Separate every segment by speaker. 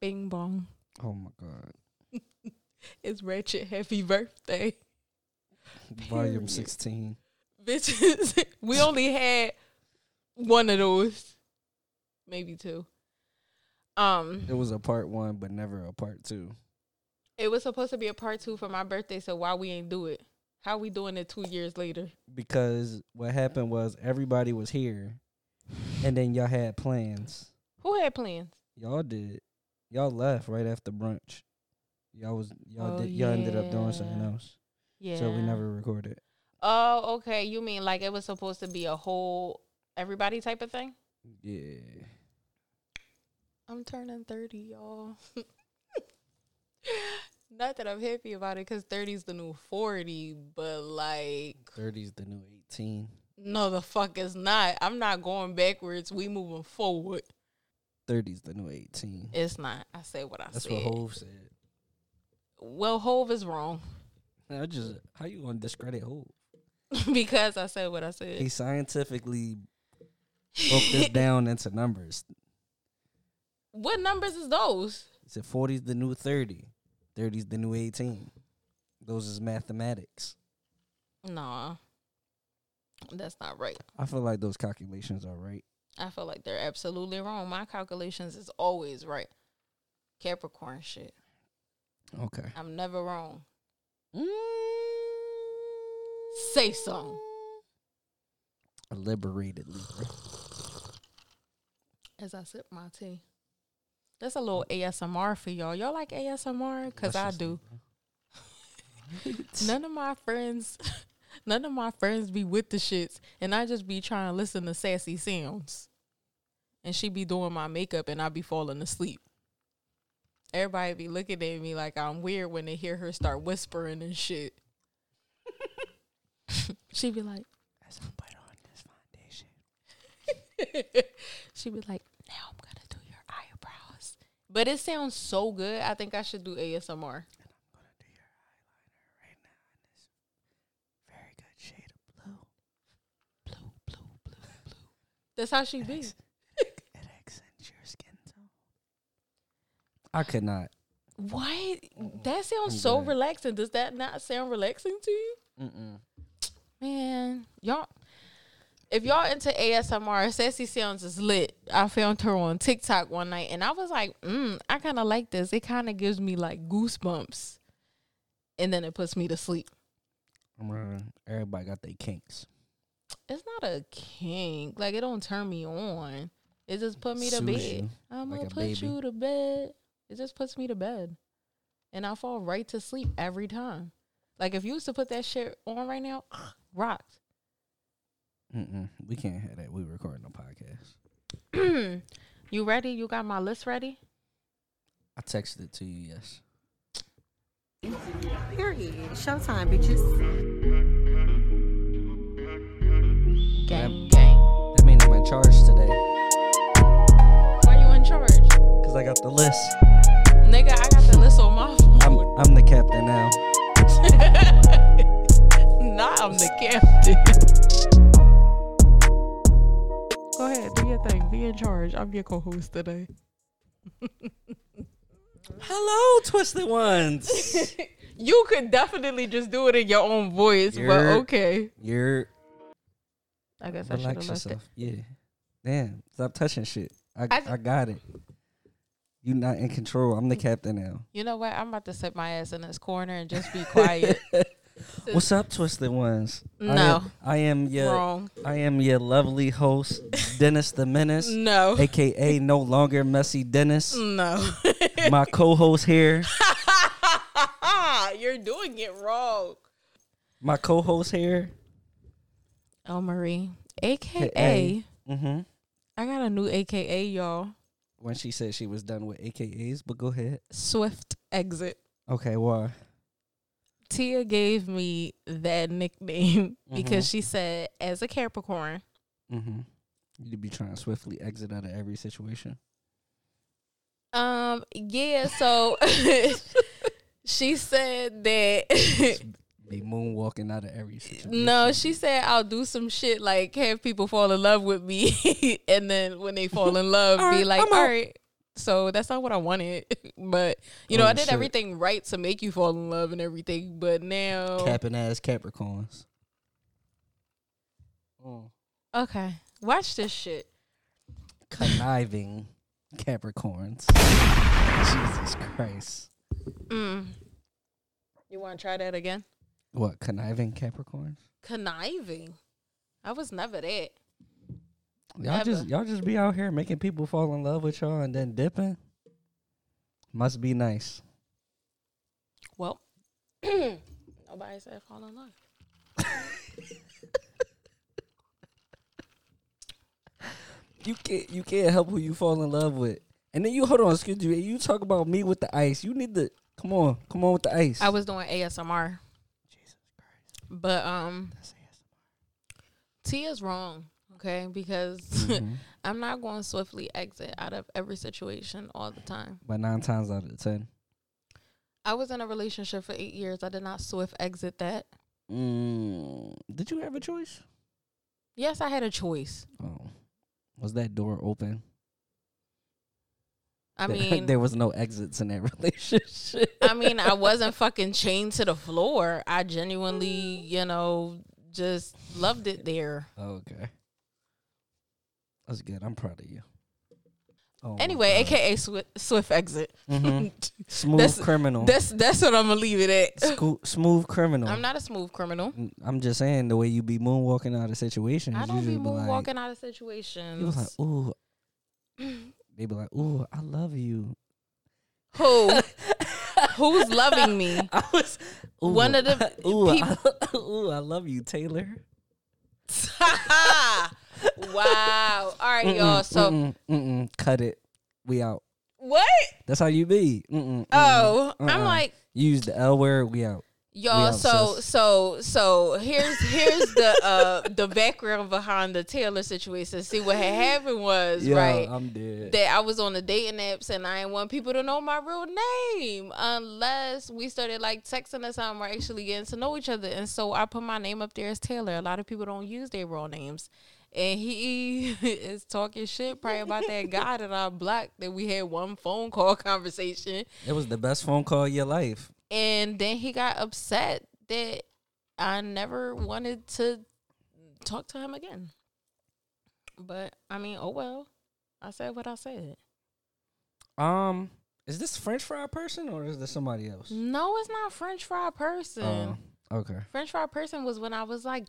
Speaker 1: Bing bong.
Speaker 2: Oh my god.
Speaker 1: It's Ratchet. Happy birthday.
Speaker 2: Volume
Speaker 1: Period.
Speaker 2: sixteen.
Speaker 1: Bitches. we only had one of those. Maybe two. Um
Speaker 2: It was a part one, but never a part two.
Speaker 1: it was supposed to be a part two for my birthday, so why we ain't do it? How we doing it two years later?
Speaker 2: Because what happened was everybody was here, and then y'all had plans.
Speaker 1: Who had plans?
Speaker 2: Y'all did. Y'all left right after brunch. Y'all was y'all
Speaker 1: Oh,
Speaker 2: did y'all ended up doing something else.
Speaker 1: Yeah.
Speaker 2: So we never recorded.
Speaker 1: Oh, okay. You mean like it was supposed to be a whole everybody type of thing?
Speaker 2: Yeah.
Speaker 1: I'm turning 30, y'all. Not that I'm happy about it because 30 is the new 40, but like,
Speaker 2: Thirty's the new eighteen.
Speaker 1: no, the fuck is not. I'm not going backwards. We moving forward.
Speaker 2: Thirty's the new eighteen.
Speaker 1: It's not. I said what I
Speaker 2: That's
Speaker 1: said.
Speaker 2: That's what Hove said.
Speaker 1: well, Hove is wrong
Speaker 2: I just how you gonna discredit Hove?
Speaker 1: because I said what I said.
Speaker 2: He scientifically broke this down into numbers.
Speaker 1: what numbers is those?
Speaker 2: He said 40's the new 30. 30's the new 18. Those is mathematics.
Speaker 1: Nah, that's not right.
Speaker 2: I feel like those calculations are right.
Speaker 1: I feel like they're absolutely wrong. My calculations is always right. Capricorn shit.
Speaker 2: Okay.
Speaker 1: I'm never wrong.
Speaker 2: Mm.
Speaker 1: Say something.
Speaker 2: A liberated Libra.
Speaker 1: As I sip my tea. That's a little ASMR for y'all. Y'all like ASMR? Cause I do. None of my friends, none of my friends be with the shits, and I just be trying to listen to sassy sounds. And she be doing my makeup, and I be falling asleep. Everybody be looking at me like I'm weird when they hear her start whispering and shit. she be like,
Speaker 2: As I put on this foundation.
Speaker 1: she be like, now I'm gonna do your eyebrows. But it sounds so good. I think I should do ASMR.
Speaker 2: I'm gonna do your eyeliner right now in this very good shade of blue.
Speaker 1: Blue, blue, blue, blue. That's how she be.
Speaker 2: It accents your skin tone. I could not.
Speaker 1: What? That sounds
Speaker 2: I'm
Speaker 1: so
Speaker 2: good.
Speaker 1: relaxing. Does that not sound relaxing to you?
Speaker 2: Mm-mm.
Speaker 1: Man, y'all. If y'all into ASMR, Sassy Sounds is lit. I found her on TikTok one night and I was like, mm, I kind of like this. It kind of gives me like goosebumps. And then it puts me to sleep.
Speaker 2: Everybody got their kinks.
Speaker 1: It's not a kink. Like, it don't turn me on. It just put me to
Speaker 2: Soothes
Speaker 1: bed.
Speaker 2: you
Speaker 1: I'm
Speaker 2: like
Speaker 1: gonna
Speaker 2: a
Speaker 1: put
Speaker 2: baby.
Speaker 1: you to bed. It just puts me to bed. And I fall right to sleep every time. Like if you was to put that shit on right now, rocked.
Speaker 2: Mm-mm. We can't have that. We recording a podcast.
Speaker 1: you ready? You got my list ready?
Speaker 2: I texted it to you. Yes.
Speaker 3: Period. Showtime, bitches.
Speaker 1: Gang, gang.
Speaker 2: That means I'm in charge today
Speaker 1: Why you in charge?
Speaker 2: because I got the list.
Speaker 1: Nigga, I got the list on my phone.
Speaker 2: I'm. I'm the captain now.
Speaker 1: nah, I'm the captain. Go ahead, do your thing. Be in charge. I'm your co-host today.
Speaker 2: Hello, twisted ones.
Speaker 1: You could definitely just do it in your own voice, but
Speaker 2: You're-
Speaker 1: okay.
Speaker 2: You're
Speaker 1: I guess I should have
Speaker 2: relax
Speaker 1: left it.
Speaker 2: yourself. Yeah. Damn. Stop touching shit. I
Speaker 1: I-
Speaker 2: I, got it. You not in control. I'm the captain now.
Speaker 1: You know what? I'm about to sit my ass in this corner and just be quiet.
Speaker 2: What's up, twisted ones? I
Speaker 1: No.
Speaker 2: am, I am your
Speaker 1: Wrong.
Speaker 2: I am your lovely host, Dennis the Menace,
Speaker 1: No.
Speaker 2: aka no longer messy Dennis.
Speaker 1: No.
Speaker 2: My co-host here.
Speaker 1: You're doing it wrong.
Speaker 2: My co-host here.
Speaker 1: Oh, Marie. AKA.
Speaker 2: Mm-hmm.
Speaker 1: I got a new AKA, y'all.
Speaker 2: When she said she was done with AKAs, but go ahead.
Speaker 1: Swift Exit.
Speaker 2: Okay, why?
Speaker 1: Tia gave me that nickname because
Speaker 2: Mhm.
Speaker 1: she said, as a Capricorn,
Speaker 2: Mm-hmm. you'd be trying to swiftly exit out of every situation.
Speaker 1: um, yeah, so she said that
Speaker 2: Be moonwalking out of every situation.
Speaker 1: No, she said I'll do some shit like have people fall in love with me, and then when they fall in love, be
Speaker 2: right,
Speaker 1: like,
Speaker 2: I'm
Speaker 1: all
Speaker 2: out."
Speaker 1: right, So that's not what I wanted. but you know,
Speaker 2: Oh,
Speaker 1: I did
Speaker 2: shit.
Speaker 1: everything right to make you fall in love and everything. But now,
Speaker 2: Capping ass Capricorns. Oh.
Speaker 1: okay, watch this shit.
Speaker 2: Conniving Capricorns. Jesus Christ.
Speaker 1: Mm. You want to try that again?
Speaker 2: What, conniving Capricorns?
Speaker 1: Conniving. I was never that.
Speaker 2: Y'all
Speaker 1: Never.
Speaker 2: just y'all just be out here making people fall in love with y'all and then dipping. Must be nice.
Speaker 1: Well, nobody said fall in love.
Speaker 2: You can't you can't help who you fall in love with. And then you hold on, excuse you. You talk about me with the ice. You need to come on, come on with the ice.
Speaker 1: I was doing ASMR. But um,
Speaker 2: That's
Speaker 1: T is wrong. Okay, because
Speaker 2: Mhm.
Speaker 1: I'm not going to swiftly exit out of every situation all the time.
Speaker 2: but nine times out of ten.
Speaker 1: I was in a relationship for eight years. I did not swift exit that.
Speaker 2: Mm, did you have a choice?
Speaker 1: Yes, I had a choice.
Speaker 2: Oh, was that door open?
Speaker 1: I mean,
Speaker 2: there was no exits in that relationship.
Speaker 1: I mean, I wasn't fucking chained to the floor. I genuinely, you know, just loved it there.
Speaker 2: okay, that's good. I'm proud of you. Oh
Speaker 1: Anyway, aka swift, swift exit.
Speaker 2: Mhm. smooth
Speaker 1: That's-
Speaker 2: criminal.
Speaker 1: That's that's what I'm gonna leave it at.
Speaker 2: Scoo- smooth criminal.
Speaker 1: I'm not a smooth criminal.
Speaker 2: I'm just saying the way you be moonwalking out of situations.
Speaker 1: I don't be
Speaker 2: just like,
Speaker 1: moonwalking out of situations.
Speaker 2: You was like, ooh. They be like, ooh, I love you.
Speaker 1: Who? Who's loving me?
Speaker 2: I was ooh,
Speaker 1: One of the
Speaker 2: ooh,
Speaker 1: peop-
Speaker 2: I, ooh, I love you, Taylor.
Speaker 1: wow. All right, y'all. So
Speaker 2: mm-mm, mm-mm, cut it. We out.
Speaker 1: what?
Speaker 2: That's how you be. Mm-mm.
Speaker 1: Oh, I'm
Speaker 2: Uh-uh.
Speaker 1: like,
Speaker 2: use the L word. We out.
Speaker 1: Y'all. So so so here's here's the uh the background behind the Taylor situation. See what had happened was
Speaker 2: Yeah,
Speaker 1: right.
Speaker 2: I'm dead.
Speaker 1: that I was on the dating apps and I didn't want people to know my real name unless we started like texting or something or actually getting to know each other. And so I put my name up there as Taylor. A lot of people don't use their real names. And he is talking shit probably about that guy that I blocked that we had one phone call conversation.
Speaker 2: it was the best phone call of your life.
Speaker 1: And then he got upset that I never wanted to talk to him again. But I mean, oh well. I said what I said.
Speaker 2: Um, is this French fry person or is this somebody else?
Speaker 1: No, it's not French fry person.
Speaker 2: Oh, okay.
Speaker 1: French fry person was when I was like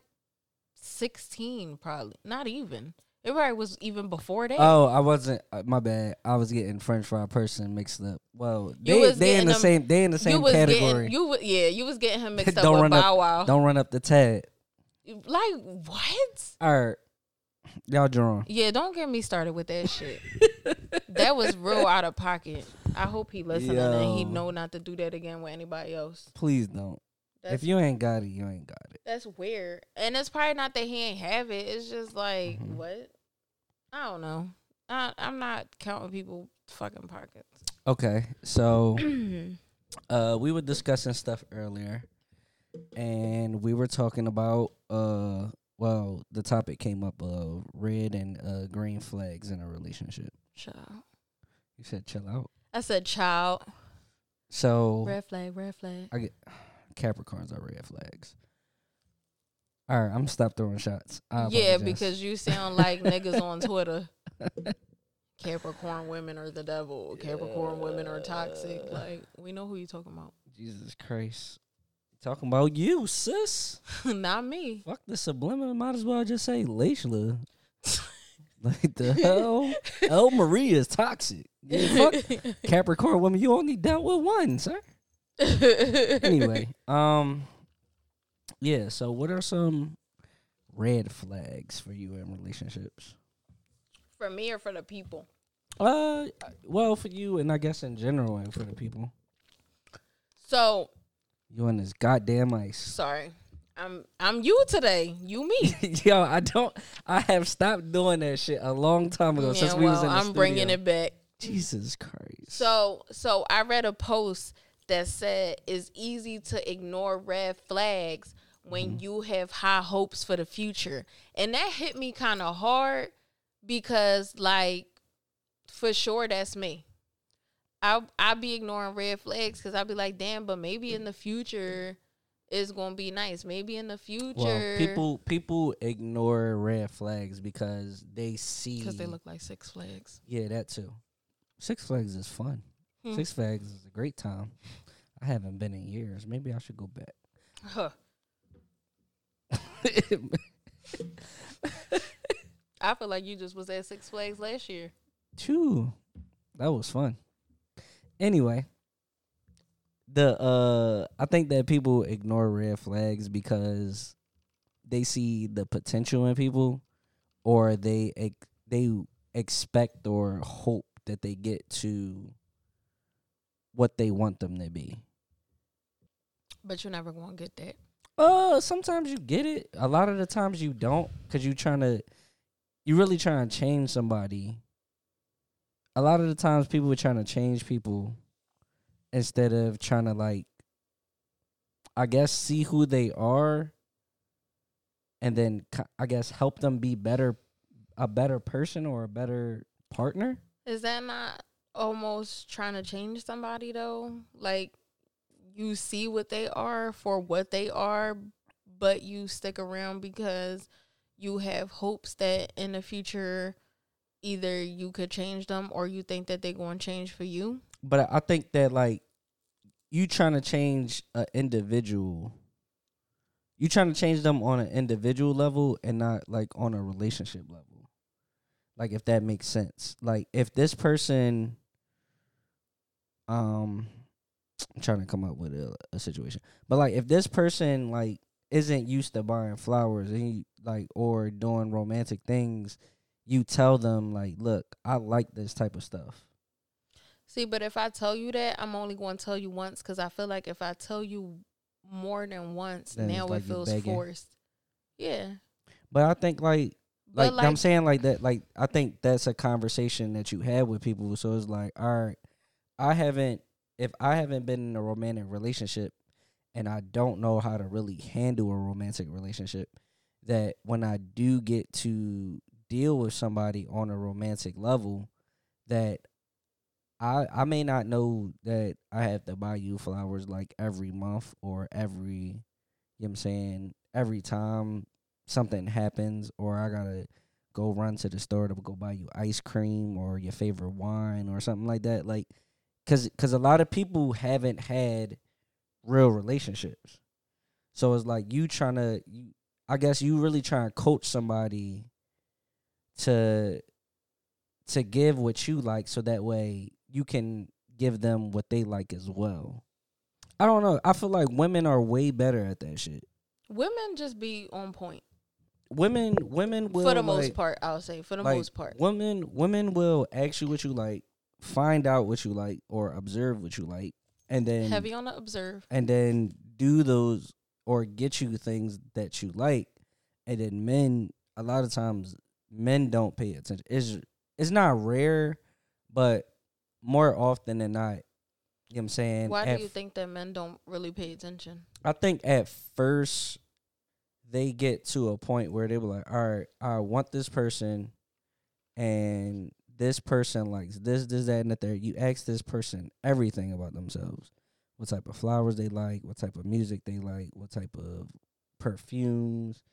Speaker 1: sixteen, probably. Not even. It probably was even before that.
Speaker 2: Oh, I wasn't. Uh, my bad. I was getting French fry person mixed up. Well,
Speaker 1: You
Speaker 2: they
Speaker 1: was
Speaker 2: they in
Speaker 1: getting
Speaker 2: the
Speaker 1: them-
Speaker 2: same they in the
Speaker 1: you
Speaker 2: same
Speaker 1: was
Speaker 2: category.
Speaker 1: getting you wa- yeah, you was getting him mixed up
Speaker 2: Don't
Speaker 1: with
Speaker 2: run up-
Speaker 1: Bow Wow.
Speaker 2: Don't run up the tab.
Speaker 1: Like what?
Speaker 2: All right, y'all drawn.
Speaker 1: Yeah, don't get me started with that shit. that was real out of pocket. I hope he listening and he
Speaker 2: Yo.
Speaker 1: know not to do that again with anybody else.
Speaker 2: Please don't.
Speaker 1: That's
Speaker 2: if you ain't got it, you ain't got it.
Speaker 1: That's weird. And it's probably not that he ain't have it. It's just like
Speaker 2: Mhm.
Speaker 1: what? I don't know. I, I'm not counting people fucking pockets.
Speaker 2: Okay, so uh, we were discussing stuff earlier, and we were talking about uh, well, the topic came up of red and uh green flags in a relationship.
Speaker 1: Child.
Speaker 2: You said chill out.
Speaker 1: I said child.
Speaker 2: So
Speaker 1: Red flag, red flag.
Speaker 2: I get Capricorns are red flags. All right, I'm gonna stop throwing shots. I
Speaker 1: Yeah,
Speaker 2: apologize.
Speaker 1: because you sound like niggas on Twitter. Capricorn women are the devil. Capricorn women are toxic. Like we know who you talking about.
Speaker 2: Jesus Christ, talking about you, sis.
Speaker 1: not me.
Speaker 2: Fuck the subliminal. Might as well just say Leishla. like the hell, El Maria is toxic. Yeah, fuck Capricorn woman. You only dealt with one, sir. Anyway, um, yeah. So, what are some red flags for you in relationships?
Speaker 1: for me or for the people?
Speaker 2: Uh, well, for you, and I guess in general, and for the people.
Speaker 1: So
Speaker 2: You on this goddamn ice.
Speaker 1: sorry. I'm I'm you today. You me.
Speaker 2: Yo, I don't. I have stopped doing that shit a long time ago
Speaker 1: yeah,
Speaker 2: since we was
Speaker 1: well,
Speaker 2: in the
Speaker 1: I'm bringing it back.
Speaker 2: Jesus Christ.
Speaker 1: So so I read a post that said it's easy to ignore red flags when
Speaker 2: Mm-hmm.
Speaker 1: you have high hopes for the future. And that hit me kind of hard because like for sure that's me. I I be ignoring red flags because I be like, damn, but maybe in the future it's gonna be nice. Maybe in the future,
Speaker 2: Well, people people ignore red flags because they see
Speaker 1: because they look like Six Flags.
Speaker 2: Yeah, that too. Six Flags is fun.
Speaker 1: Hmm.
Speaker 2: Six Flags is a great time. I haven't been in years. Maybe I should go back.
Speaker 1: Huh. I feel like you just was at Six Flags last year.
Speaker 2: True. That was fun. Anyway, the uh I think that people ignore red flags because they see the potential in people or they ex- they expect or hope that they get to what they want them to be.
Speaker 1: But you're never gonna get that.
Speaker 2: Uh, sometimes you get it. A lot of the times you don't, cause you trying to, you really trying to change somebody. A lot of the times people are trying to change people instead of trying to like, I guess see who they are, and then I guess help them be better, a better person or a better partner.
Speaker 1: Is that not almost trying to change somebody though? Like you see what they are for what they are, but you stick around because you have hopes that in the future either you could change them or you think that they're going to change for you.
Speaker 2: But I think that like you trying to change an individual, you trying to change them on an individual level and not like on a relationship level. Like if that makes sense. Like if this person, um, I'm trying to come up with a, a situation, but like if this person like isn't used to buying flowers and he, like or doing romantic things, you tell them like, look, I like this type of stuff.
Speaker 1: See, but if I tell you that, I'm only going to tell you once because I feel like if I tell you more than once,
Speaker 2: Then
Speaker 1: now
Speaker 2: like
Speaker 1: it feels forced. Yeah.
Speaker 2: But I think like
Speaker 1: But
Speaker 2: like, I'm saying like that like I think that's a conversation that you have with people. So it's like, all right, I haven't if I haven't been in a romantic relationship and I don't know how to really handle a romantic relationship, that when I do get to deal with somebody on a romantic level, that I I may not know that I have to buy you flowers like every month or every you know what I'm saying, every time something happens or I gotta go run to the store to go buy you ice cream or your favorite wine or something like that. Like, cause, cause a lot of people haven't had real relationships. So it's like you trying to, you, I guess you really trying to coach somebody to, to give what you like so that way you can give them what they like as well. I don't know. I feel like women are way better at that shit.
Speaker 1: women just be on point
Speaker 2: Women, women will
Speaker 1: for the most
Speaker 2: like-
Speaker 1: part. I'll say for the
Speaker 2: like,
Speaker 1: most part.
Speaker 2: Women women will ask you what you like, find out what you like, or observe what you like, and then
Speaker 1: Heavy on the observe.
Speaker 2: and then do those or get you things that you like, and then men a lot of times men don't pay attention. It's it's not rare, but more often than not, you know what I'm saying.
Speaker 1: Why
Speaker 2: at
Speaker 1: do you think that men don't really pay attention?
Speaker 2: I think at first they get to a point where they were like, all right, I want this person and this person likes this, this, that, and the third. You ask this person everything about themselves. What type of flowers they like, what type of music they like, what type of perfumes,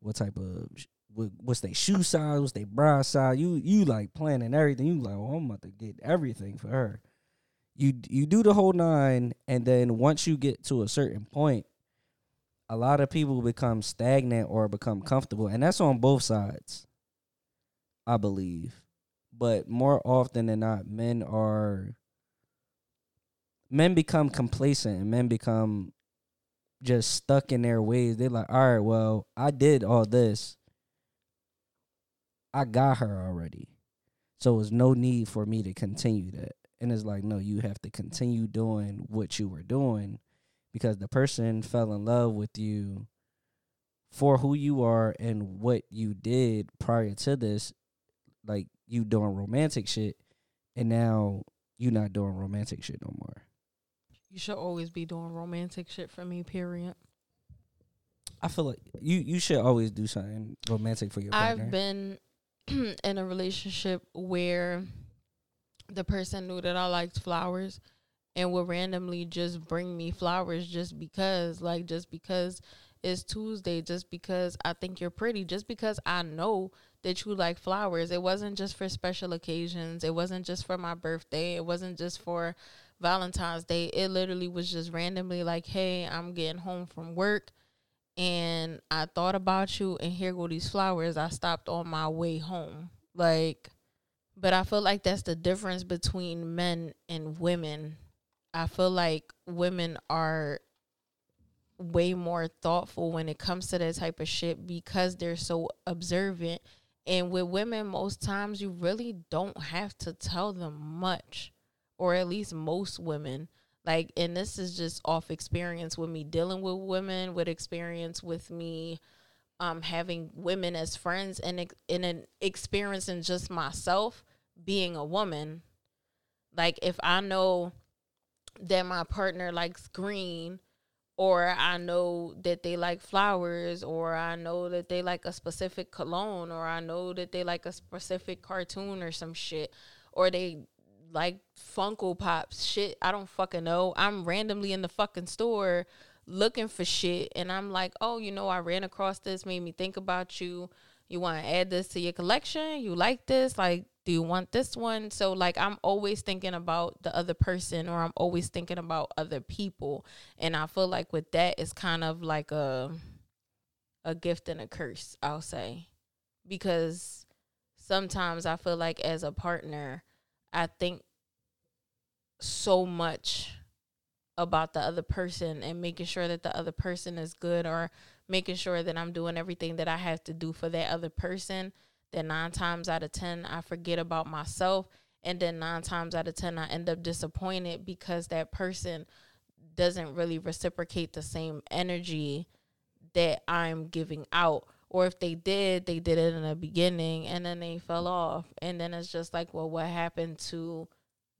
Speaker 2: what type of what, what's their shoe size, what's their bra size. You you like planning everything. You like, oh, I'm about to get everything for her. You you do the whole nine, and then once you get to a certain point, a lot of people become stagnant or become comfortable, and that's on both sides. I believe, but more often than not, men are men become complacent and men become just stuck in their ways. They're like, all right, well, I did all this. I got her already. So there's no need for me to continue that. And it's like, no, you have to continue doing what you were doing because the person fell in love with you for who you are and what you did prior to this, like you doing romantic shit, and now you not doing romantic shit no more.
Speaker 1: You should always be doing romantic shit for me. Period.
Speaker 2: I feel like you you should always do something romantic for your partner.
Speaker 1: I've been in a relationship where the person knew that I liked flowers and would randomly just bring me flowers just because, like, just because it's Tuesday, just because I think you're pretty, just because I know that you like flowers. It wasn't just for special occasions, it wasn't just for my birthday, it wasn't just for Valentine's Day. It literally was just randomly like, hey, I'm getting home from work and I thought about you and here go these flowers. I stopped on my way home. Like but I feel like that's the difference between men and women. I feel like women are way more thoughtful when it comes to that type of shit because they're so observant. And with women, most times you really don't have to tell them much, or at least most women. Like, and this is just off experience with me dealing with women, with experience with me um having women as friends and in an experiencing just myself being a woman like if i know that my partner likes green or i know that they like flowers or i know that they like a specific cologne or i know that they like a specific cartoon or some shit or they like funko pops shit i don't fucking know i'm randomly in the fucking store looking for shit and I'm like, "Oh, you know, I ran across this, made me think about you. You want to add this to your collection? You like this? Like, do you want this one?" So like I'm always thinking about the other person or I'm always thinking about other people. And I feel like with that it's kind of like a a gift and a curse, I'll say. Because sometimes I feel like as a partner, I think so much about the other person and making sure that the other person is good or making sure that I'm doing everything that I have to do for that other person, then nine times out of 10, I forget about myself. And then nine times out of 10, I end up disappointed because that person doesn't really reciprocate the same energy that I'm giving out. Or if they did, they did it in the beginning and then they fell off. And then it's just like, well, what happened to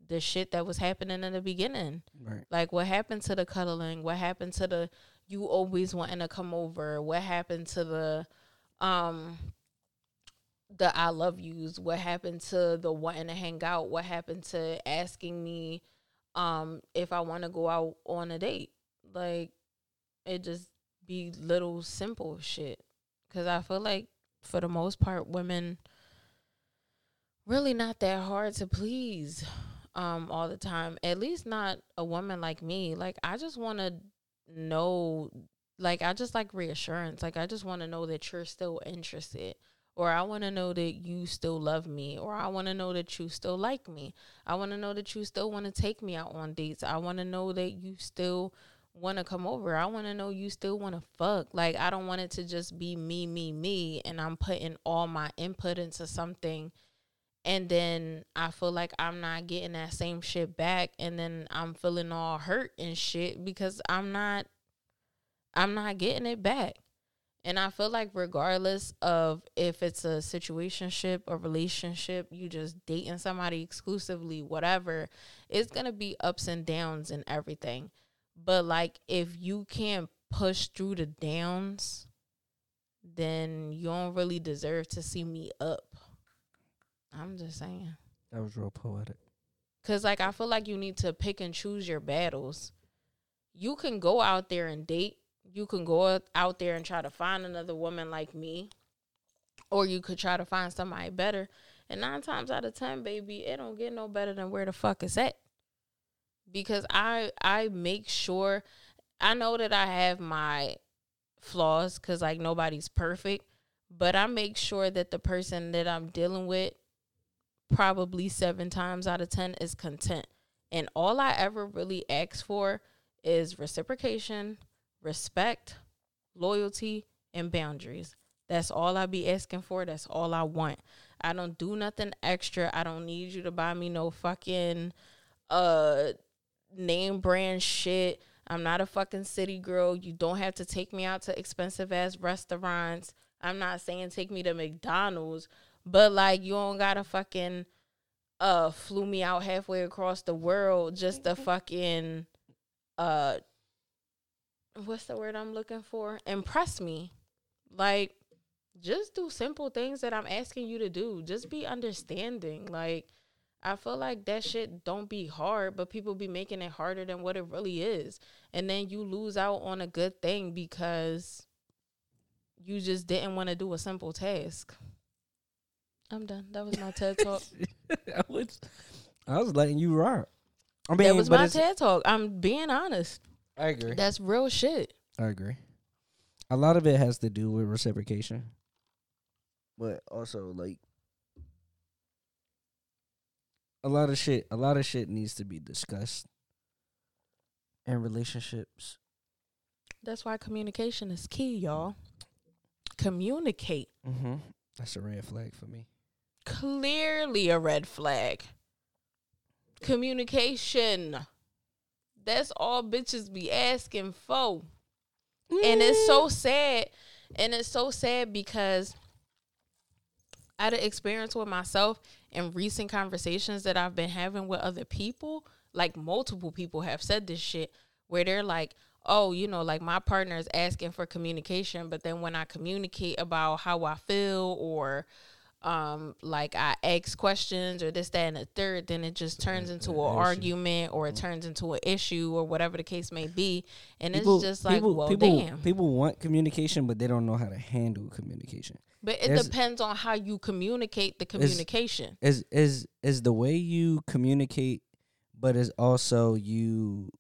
Speaker 1: the shit that was happening in the beginning.
Speaker 2: Right.
Speaker 1: Like what happened to the cuddling? What happened to the you always wanting to come over? What happened to the um the I love yous? What happened to the wanting to hang out? What happened to asking me um if I want to go out on a date? Like it just be little simple shit cuz I feel like for the most part women really not that hard to please um all the time. At least not a woman like me. Like I just want to know like I just like reassurance. Like I just want to know that you're still interested or I want to know that you still love me or I want to know that you still like me. I want to know that you still want to take me out on dates. I want to know that you still want to come over. I want to know you still want to fuck. Like I don't want it to just be me me me and I'm putting all my input into something and then I feel like I'm not getting that same shit back and then I'm feeling all hurt and shit because I'm not I'm not getting it back. And I feel like regardless of if it's a situationship, a relationship, you just dating somebody exclusively, whatever, it's going to be ups and downs and everything. But like if you can't push through the downs, then you don't really deserve to see me up. I'm just saying.
Speaker 2: That was real poetic.
Speaker 1: Cause like I feel like you need to pick and choose your battles. You can go out there and date. You can go out there and try to find another woman like me. Or you could try to find somebody better. And nine times out of ten, baby, it don't get no better than where the fuck is at. Because I I make sure I know that I have my flaws because like nobody's perfect. But I make sure that the person that I'm dealing with probably seven times out of 10 is content. And all I ever really ask for is reciprocation, respect, loyalty, and boundaries. That's all I be asking for. That's all I want. I don't do nothing extra. I don't need you to buy me no fucking uh name brand shit. I'm not a fucking city girl. You don't have to take me out to expensive ass restaurants. I'm not saying take me to McDonald's, but like you don't gotta fucking uh flew me out halfway across the world just to fucking uh what's the word I'm looking for? Impress me. Like just do simple things that I'm asking you to do. Just be understanding. Like I feel like that shit don't be hard, but people be making it harder than what it really is. And then you lose out on a good thing because you just didn't want to do a simple task. I'm done. That was my TED talk.
Speaker 2: I was, I was letting you rock. I mean,
Speaker 1: that was my TED talk. I'm being honest.
Speaker 2: I agree.
Speaker 1: That's real shit.
Speaker 2: I agree. A lot of it has to do with reciprocation, but also like a lot of shit. A lot of shit needs to be discussed in relationships.
Speaker 1: That's why communication is key, y'all. Communicate.
Speaker 2: Mm-hmm. That's a red flag for me.
Speaker 1: Clearly a red flag. Communication. That's all bitches be asking for. And it's so mm. sad. And it's so sad because I had an experience with myself in recent conversations that I've been having with other people. Like multiple people have said this shit where they're like, oh, you know, like my partner is asking for communication, but then when I communicate about how I feel or um like I ask questions or this, that, and the third, then it just turns into an argument or it turns into an issue or whatever the case may be. And
Speaker 2: People-
Speaker 1: it's just like,
Speaker 2: people,
Speaker 1: well,
Speaker 2: people,
Speaker 1: damn.
Speaker 2: People want communication, but they don't know how to handle communication.
Speaker 1: But it
Speaker 2: There's-
Speaker 1: depends on how you communicate the communication.
Speaker 2: Is is is the way you communicate, but is also you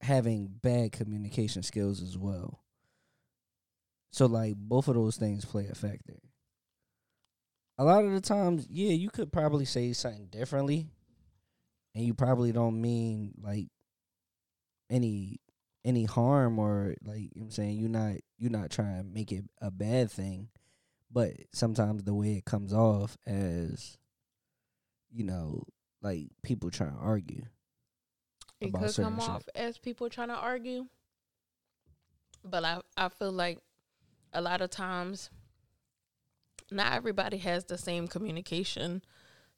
Speaker 2: having bad communication skills as well. So like both of those things play a factor. A lot of the times, yeah, you could probably say something differently, and you probably don't mean like any any harm or like you know what I'm saying you're not you're not trying to make it a bad thing, but sometimes the way it comes off as you know like people trying to argue.
Speaker 1: It could come
Speaker 2: shit.
Speaker 1: off as people trying to argue. But I, I feel like a lot of times not everybody has the same communication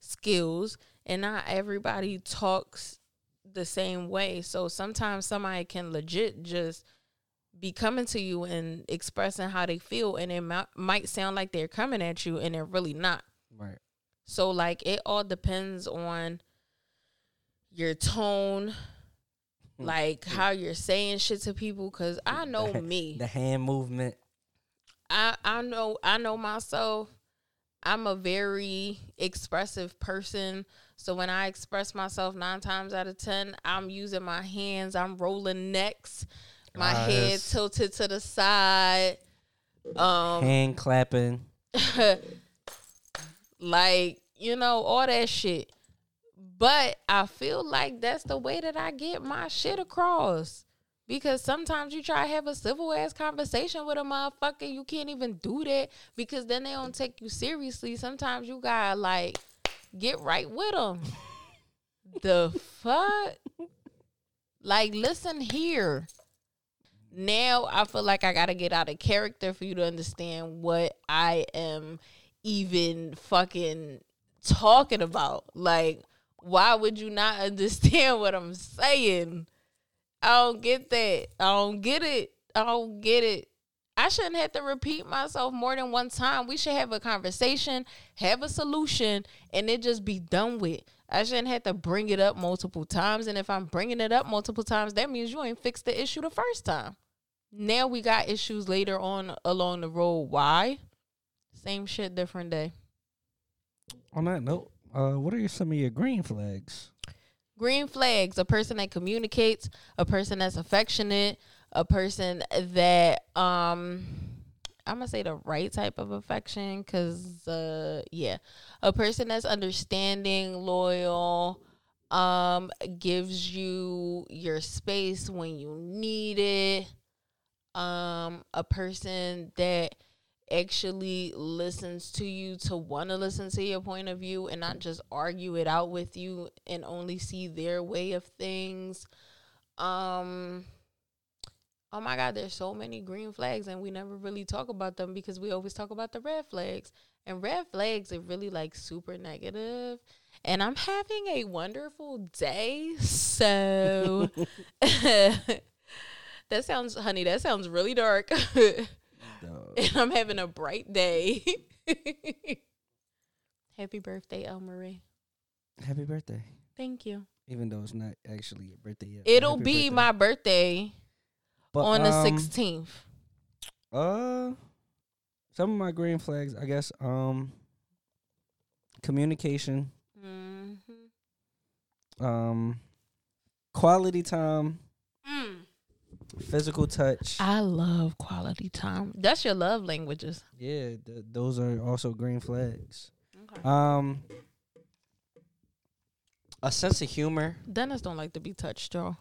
Speaker 1: skills and not everybody talks the same way. So sometimes somebody can legit just be coming to you and expressing how they feel and it might, might sound like they're coming at you and they're really not.
Speaker 2: Right.
Speaker 1: So like it all depends on your tone,
Speaker 2: Hmm.
Speaker 1: like how you're saying shit to people. Cause I know me.
Speaker 2: The hand movement.
Speaker 1: I I know I know myself. I'm a very expressive person. So when I express myself nine times out of ten, I'm using my hands. I'm rolling necks, my head tilted to the side. Um,
Speaker 2: hand clapping.
Speaker 1: like you know all that shit but i feel like that's the way that i get my shit across because sometimes you try to have a civil ass conversation with a motherfucker you can't even do that because then they don't take you seriously sometimes you gotta like get right with them the fuck like listen here now I feel like I gotta get out of character for you to understand what I am even fucking talking about. Like, why would you not understand what I'm saying? I don't get that. I don't get it. I don't get it. I shouldn't have to repeat myself more than one time. We should have a conversation, have a solution, and it just be done with. I shouldn't have to bring it up multiple times. And if I'm bringing it up multiple times, that means you ain't fixed the issue the first time. Now we got issues later on along the road. Why? Same shit, different day.
Speaker 2: On that note, uh, what are some of your green flags?
Speaker 1: Green flags, a person that communicates, a person that's affectionate, a person that um I'm gonna say the right type of affection cuz uh yeah, a person that's understanding, loyal, um gives you your space when you need it. Um a person that actually listens to you to want to listen to your point of view and not just argue it out with you and only see their way of things. Um Oh my god, there's so many green flags and we never really talk about them because we always talk about the red flags. And red flags are really like super negative. And I'm having a wonderful day. So that sounds honey, that sounds really dark.
Speaker 2: Dog.
Speaker 1: and I'm having a bright day. Happy birthday, El Marie.
Speaker 2: Happy birthday.
Speaker 1: Thank you.
Speaker 2: Even though it's not actually your birthday yet.
Speaker 1: It'll
Speaker 2: happy
Speaker 1: be
Speaker 2: birthday.
Speaker 1: my birthday
Speaker 2: But,
Speaker 1: on the
Speaker 2: um,
Speaker 1: 16th.
Speaker 2: Uh, some of my green flags, I guess. Um, communication,
Speaker 1: Mm-hmm.
Speaker 2: um, quality time. Physical touch.
Speaker 1: I love quality time. That's your love languages.
Speaker 2: yeah, th- those are also green flags.
Speaker 1: Okay.
Speaker 2: Um, a sense of humor.
Speaker 1: Dennis don't like to be touched, y'all.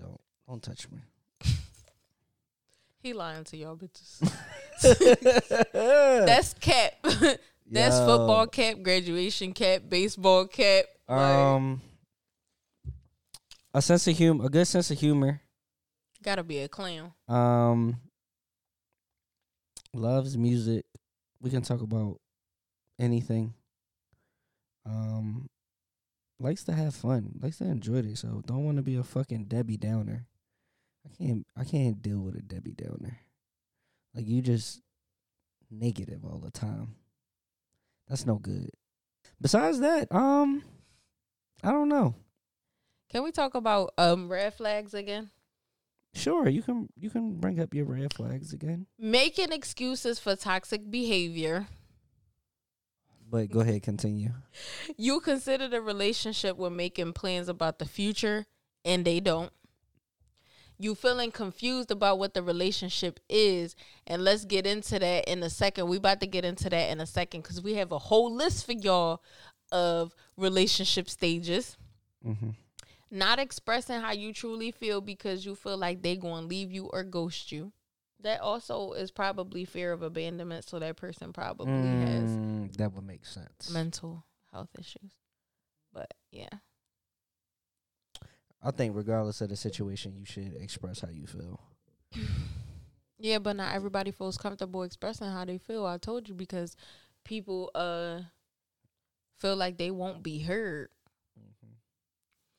Speaker 2: Don't don't touch me.
Speaker 1: He lying to y'all bitches. That's cap. That's
Speaker 2: Yo.
Speaker 1: football cap, graduation cap, baseball cap. Like,
Speaker 2: Um, a sense of humor, a good sense of humor.
Speaker 1: Gotta be a clown.
Speaker 2: Um, loves music. We can talk about anything. Um, likes to have fun. Likes to enjoy it. So Don't want to be a fucking Debbie Downer. I can't. I can't deal with a Debbie Downer. Like you just negative all the time. That's no good. Besides that, um, I don't know.
Speaker 1: Can we talk about um red flags again?
Speaker 2: Sure, you can you can bring up your red flags again.
Speaker 1: Making excuses for toxic behavior.
Speaker 2: But go ahead, continue.
Speaker 1: You consider the relationship when making plans about the future and they don't. You feeling confused about what the relationship is, and let's get into that in a second. We about to get into that in a second because we have a whole list for y'all of relationship stages.
Speaker 2: Mm-hmm.
Speaker 1: Not expressing how you truly feel because you feel like they going to leave you or ghost you. That also is probably fear of abandonment, so that person probably has
Speaker 2: Mm, that would make sense.
Speaker 1: mental health issues. But yeah.
Speaker 2: I think regardless of the situation, you should express how you feel.
Speaker 1: Yeah, but not everybody feels comfortable expressing how they feel. I told you because people uh feel like they won't be heard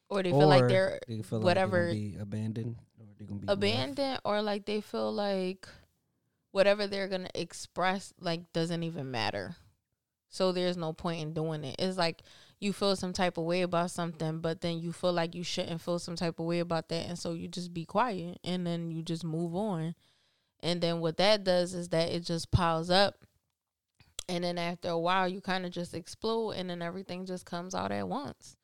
Speaker 1: or they feel like they're
Speaker 2: They feel
Speaker 1: whatever-
Speaker 2: like they're gonna be abandoned or they're gonna be
Speaker 1: abandoned or like they feel like whatever they're going to express like doesn't even matter. So there's no point in doing it. It's like you feel some type of way about something, but then you feel like you shouldn't feel some type of way about that and so you just be quiet and then you just move on. And then what that does is that it just piles up. And then after a while you kind of just explode and then everything just comes out at once.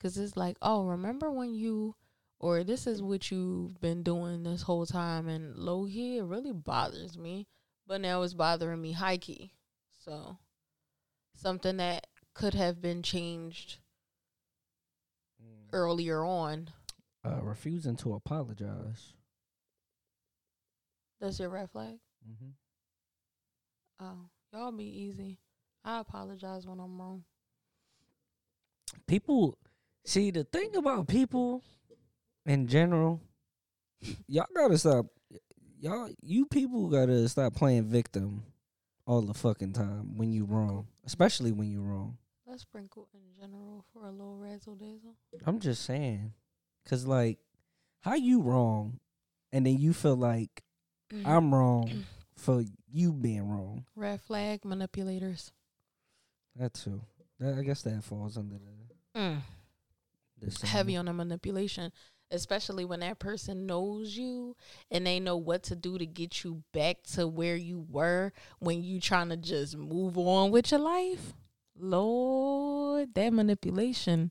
Speaker 1: Cuz it's like, "Oh, remember when you or this is what you've been doing this whole time and low key it really bothers me but now it's bothering me high key so something that could have been changed
Speaker 2: Mm.
Speaker 1: earlier on
Speaker 2: Uh, refusing to apologize.
Speaker 1: that's your red flag
Speaker 2: Mm-hmm.
Speaker 1: oh y'all be easy i apologize when i'm wrong
Speaker 2: People, see the thing about people in general, y'all gotta stop. Y'all, you people gotta stop playing victim all the fucking time when you wrong, especially when you wrong.
Speaker 1: let's sprinkle in general for a little razzle dazzle
Speaker 2: I'm just saying, cause like, how you wrong, and then you feel like I'm wrong for you being wrong.
Speaker 1: red flag manipulators
Speaker 2: That too. That, I guess that falls under the
Speaker 1: mm. Heavy on the manipulation, especially when that person knows you and they know what to do to get you back to where you were when you trying to just move on with your life. Lord, that manipulation,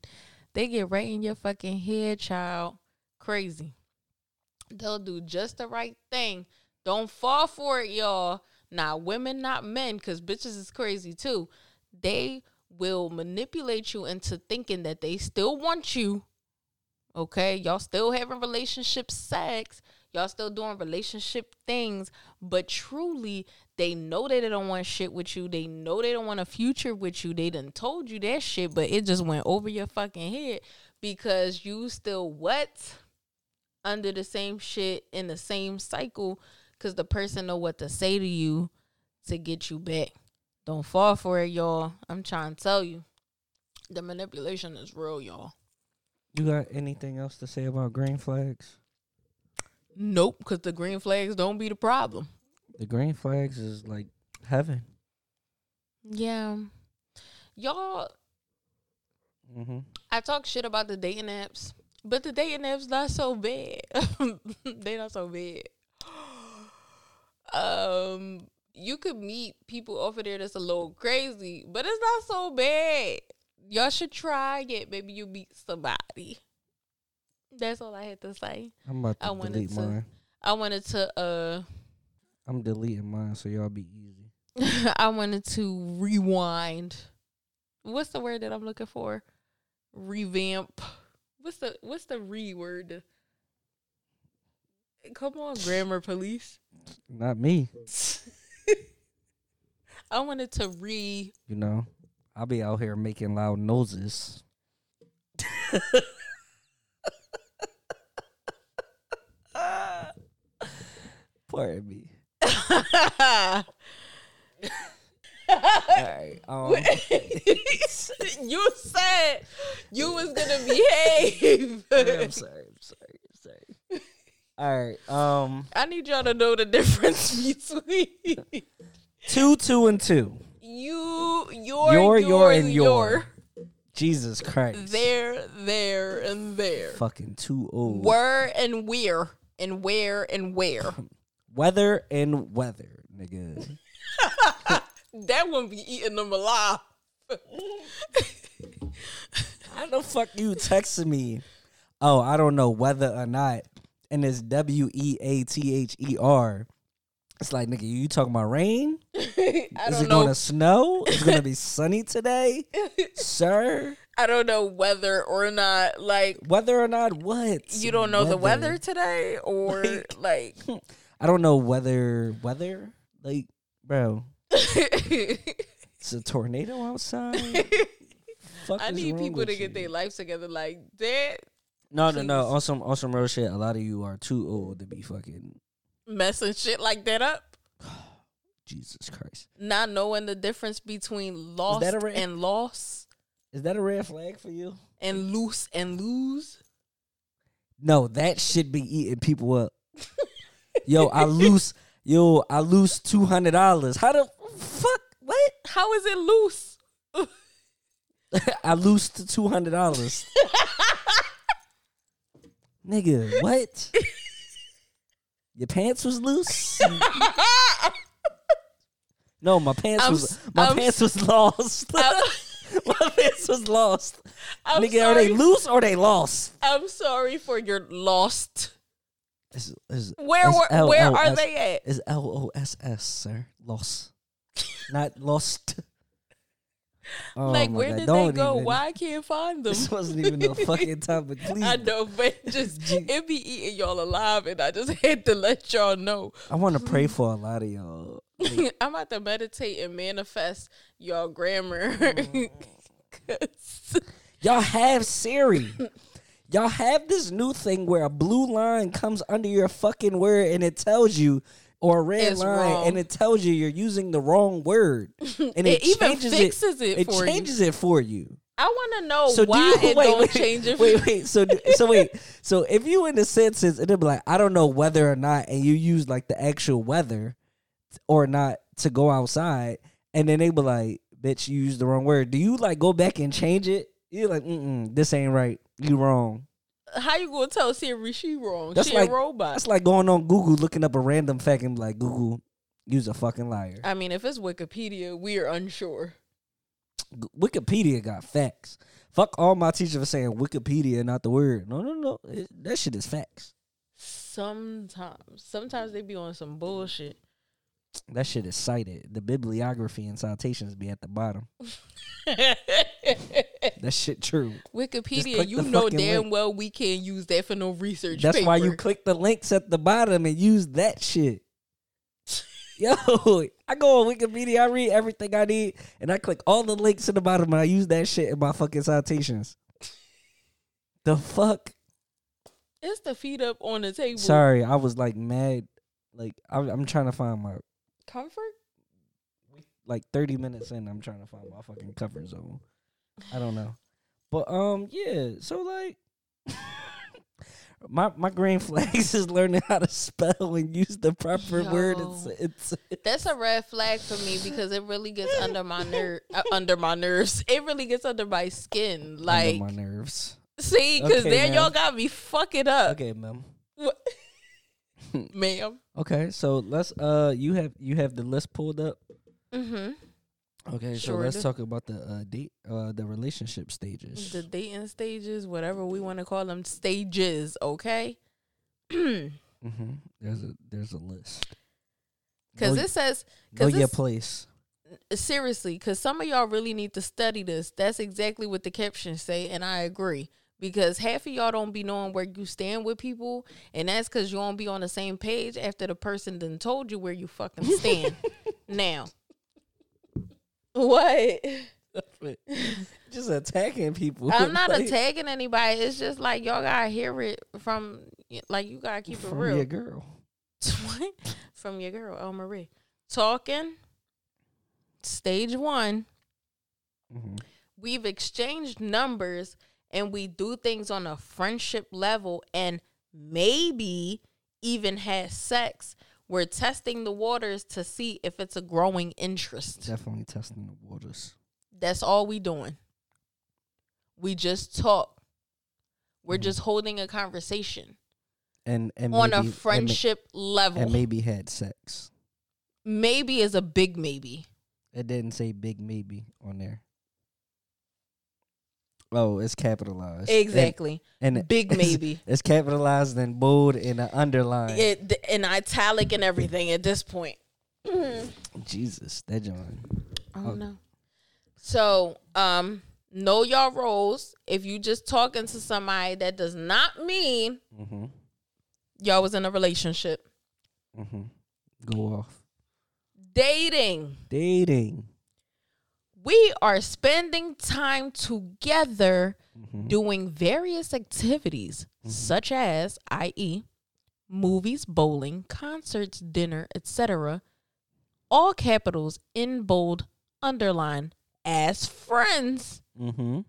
Speaker 1: they get right in your fucking head, child. Crazy. They'll do just the right thing. Don't fall for it, y'all. Not women, not men, because bitches is crazy too. They will manipulate you into thinking that they still want you. Okay, y'all still having relationship sex, y'all still doing relationship things, but truly they know that they don't want shit with you. They know they don't want a future with you. They done told you that shit, but it just went over your fucking head because you still what? Under the same shit in the same cycle because the person know what to say to you to get you back. Don't fall for it, y'all. I'm trying to tell you. The manipulation is real, y'all.
Speaker 2: You got anything else to say about green flags?
Speaker 1: Nope, because the green flags don't be the problem.
Speaker 2: The green flags is like heaven.
Speaker 1: Yeah. Y'all,
Speaker 2: Mm-hmm.
Speaker 1: I talk shit about the dating apps, but the dating apps not so bad. they not so bad. Um, you could meet people over there that's a little crazy, but it's not so bad. Y'all should try it. Maybe you meet somebody. That's all I had to say.
Speaker 2: I'm about to
Speaker 1: I wanted
Speaker 2: delete
Speaker 1: to-
Speaker 2: mine.
Speaker 1: I wanted to uh
Speaker 2: I'm deleting mine so y'all be easy.
Speaker 1: I wanted to rewind. What's the word that I'm looking for? Revamp. What's the what's the re word? Come on, grammar police.
Speaker 2: Not me.
Speaker 1: I wanted to re
Speaker 2: You know, I'll be out here making loud noses. Pardon me. All right. Um,
Speaker 1: you said you was gonna behave.
Speaker 2: I'm sorry. I'm sorry. I'm sorry. All right. Um,
Speaker 1: I need y'all to know the difference between
Speaker 2: two, two, and two.
Speaker 1: you, your,
Speaker 2: Your,
Speaker 1: your,
Speaker 2: your, and
Speaker 1: your.
Speaker 2: your. Jesus Christ.
Speaker 1: There, there, and there.
Speaker 2: Fucking too old.
Speaker 1: Where and where and where and where.
Speaker 2: Weather and weather, nigga.
Speaker 1: that wouldn't be eating them alive.
Speaker 2: How the fuck you texting me? Oh, I don't know whether or not. And it's W E A T H E R. It's like, nigga, you talking about rain?
Speaker 1: I
Speaker 2: Is
Speaker 1: don't
Speaker 2: it
Speaker 1: know.
Speaker 2: gonna snow? It's gonna be sunny today, sir.
Speaker 1: I don't know whether or not like
Speaker 2: Whether or not what?
Speaker 1: you don't know the weather today or like
Speaker 2: I don't know whether weather. Like, bro, it's a tornado outside. Fuck
Speaker 1: I need people to get their life together like that.
Speaker 2: No, no, no.
Speaker 1: please.
Speaker 2: On some, on some real shit. A lot of you are too old to be fucking.
Speaker 1: Messing shit like that up.
Speaker 2: Jesus Christ.
Speaker 1: Not knowing the difference between lost
Speaker 2: that a
Speaker 1: and loss
Speaker 2: Is that a red flag for you?
Speaker 1: and loose and lose.
Speaker 2: No, that should be eating people up. yo, I lose. Yo, I lose two hundred dollars. How the fuck? What?
Speaker 1: How is it loose?
Speaker 2: I lose to two hundred dollars. Nigga, what? Your pants was loose? no, my pants
Speaker 1: I'm
Speaker 2: was
Speaker 1: s-
Speaker 2: my
Speaker 1: I'm
Speaker 2: pants was lost.
Speaker 1: I'm,
Speaker 2: my pants was lost.
Speaker 1: I'm
Speaker 2: Nigga, are they loose or they lost?
Speaker 1: I'm sorry for your lost.
Speaker 2: It's, it's,
Speaker 1: Where
Speaker 2: it's
Speaker 1: were, where are they at?
Speaker 2: It's L O S S, sir. Lost. Not lost. Oh
Speaker 1: like where
Speaker 2: God.
Speaker 1: did
Speaker 2: Don't
Speaker 1: they go?
Speaker 2: even-
Speaker 1: Why I can't find them?
Speaker 2: This wasn't even a fucking time. topic. Please.
Speaker 1: I know, but just it be eating y'all alive, and I just had to let y'all know.
Speaker 2: I want to pray for a lot of y'all.
Speaker 1: I'm about to meditate and manifest y'all grammar.
Speaker 2: Mm. Y'all have Siri. Y'all have this new thing where a blue line comes under your fucking word and it tells you, or a red
Speaker 1: It's
Speaker 2: line
Speaker 1: wrong.
Speaker 2: and it tells you you're using the wrong word, and it,
Speaker 1: It even
Speaker 2: changes
Speaker 1: fixes it
Speaker 2: It
Speaker 1: for you.
Speaker 2: changes it for you.
Speaker 1: I want to know
Speaker 2: So do
Speaker 1: why
Speaker 2: you
Speaker 1: it
Speaker 2: wait,
Speaker 1: don't
Speaker 2: wait,
Speaker 1: change it.
Speaker 2: Wait, wait. So, so wait. So if you in the sentence and they're like, I don't know whether or not, and you use like the actual weather or not to go outside, and then they be like, bitch, you used the wrong word. Do you like go back and change it? You're like, mm this ain't right. You wrong.
Speaker 1: How you gonna tell Siri she wrong?
Speaker 2: That's
Speaker 1: she
Speaker 2: like-
Speaker 1: a robot.
Speaker 2: That's like going on Google looking up a random fact and like, Google, use a fucking liar.
Speaker 1: I mean, if it's Wikipedia, we are unsure.
Speaker 2: G- Wikipedia got facts. Fuck all my teachers for saying Wikipedia, not the word. No, no, no. It- that shit is facts.
Speaker 1: Sometimes, sometimes they be on some bullshit.
Speaker 2: That shit is cited. The bibliography and citations be at the bottom. That shit true.
Speaker 1: Wikipedia, you know damn
Speaker 2: link.
Speaker 1: well we can't use that for no research.
Speaker 2: That's why you click the links at the bottom and use that shit. Yo, I go on Wikipedia, I read everything I need, and I click all the links at the bottom and I use that shit in my fucking citations. The fuck?
Speaker 1: It's the feet up on the table.
Speaker 2: Sorry, I was like mad. Like I'm, I'm trying to find my
Speaker 1: Comfort?
Speaker 2: like 30 minutes in. I'm trying to find my fucking cover zone. I don't know, but um, yeah. So like, My my green flags is learning how to spell and use the proper word. It's, it's
Speaker 1: That's a red flag for me because it really gets under my ner- uh, under my nerves. It really gets under my skin. Like,
Speaker 2: under my nerves.
Speaker 1: see, because
Speaker 2: Okay,
Speaker 1: then
Speaker 2: ma'am.
Speaker 1: y'all got me fucking up,
Speaker 2: Okay, ma'am.
Speaker 1: What- ma'am.
Speaker 2: Okay, so let's uh you have you have the list pulled up.
Speaker 1: Mm-hmm.
Speaker 2: Okay, so let's
Speaker 1: do.
Speaker 2: talk about the uh date uh the relationship stages.
Speaker 1: The dating stages, whatever we want to call them, stages. Okay.
Speaker 2: mm-hmm. There's a there's a list.
Speaker 1: Because
Speaker 2: Know-
Speaker 1: it says,
Speaker 2: go
Speaker 1: because
Speaker 2: your place.
Speaker 1: seriously, because some of y'all really need to study this. That's exactly what the captions say, and I agree. Because half of y'all don't be knowing where you stand with people, and that's because you won't be on the same page after the person then told you where you fucking stand. now, what?
Speaker 2: Just attacking people.
Speaker 1: I'm not
Speaker 2: Like,
Speaker 1: attacking anybody. It's just like y'all gotta hear it from, like you gotta keep it
Speaker 2: from
Speaker 1: real.
Speaker 2: your girl.
Speaker 1: What? From your girl, El Marie. Talking. Stage one.
Speaker 2: hmm
Speaker 1: We've exchanged numbers and we do things on a friendship level and maybe even had sex. We're testing the waters to see if it's a growing interest.
Speaker 2: Definitely testing the waters.
Speaker 1: That's all we doing. We just talk. We're
Speaker 2: Mhm.
Speaker 1: just holding a conversation
Speaker 2: And and
Speaker 1: on
Speaker 2: maybe,
Speaker 1: a
Speaker 2: and
Speaker 1: friendship level.
Speaker 2: and maybe had sex.
Speaker 1: maybe is a big maybe.
Speaker 2: It didn't say big maybe on there. Oh, it's capitalized.
Speaker 1: Exactly.
Speaker 2: And,
Speaker 1: Big maybe.
Speaker 2: It's capitalized and bold and an underline.
Speaker 1: It in italic and everything at this point.
Speaker 2: Jesus, that John.
Speaker 1: Oh
Speaker 2: Oh.
Speaker 1: no. So, um, know your roles. If you just talking to somebody, that does not mean
Speaker 2: Mm-hmm.
Speaker 1: y'all was in a relationship.
Speaker 2: Mm-hmm. Go off.
Speaker 1: Dating.
Speaker 2: Dating.
Speaker 1: We are spending time together
Speaker 2: Mm-hmm.
Speaker 1: doing various activities, such as, i.e., movies, bowling, concerts, dinner, etc. All capitals in bold, underline, as friends
Speaker 2: Mm-hmm.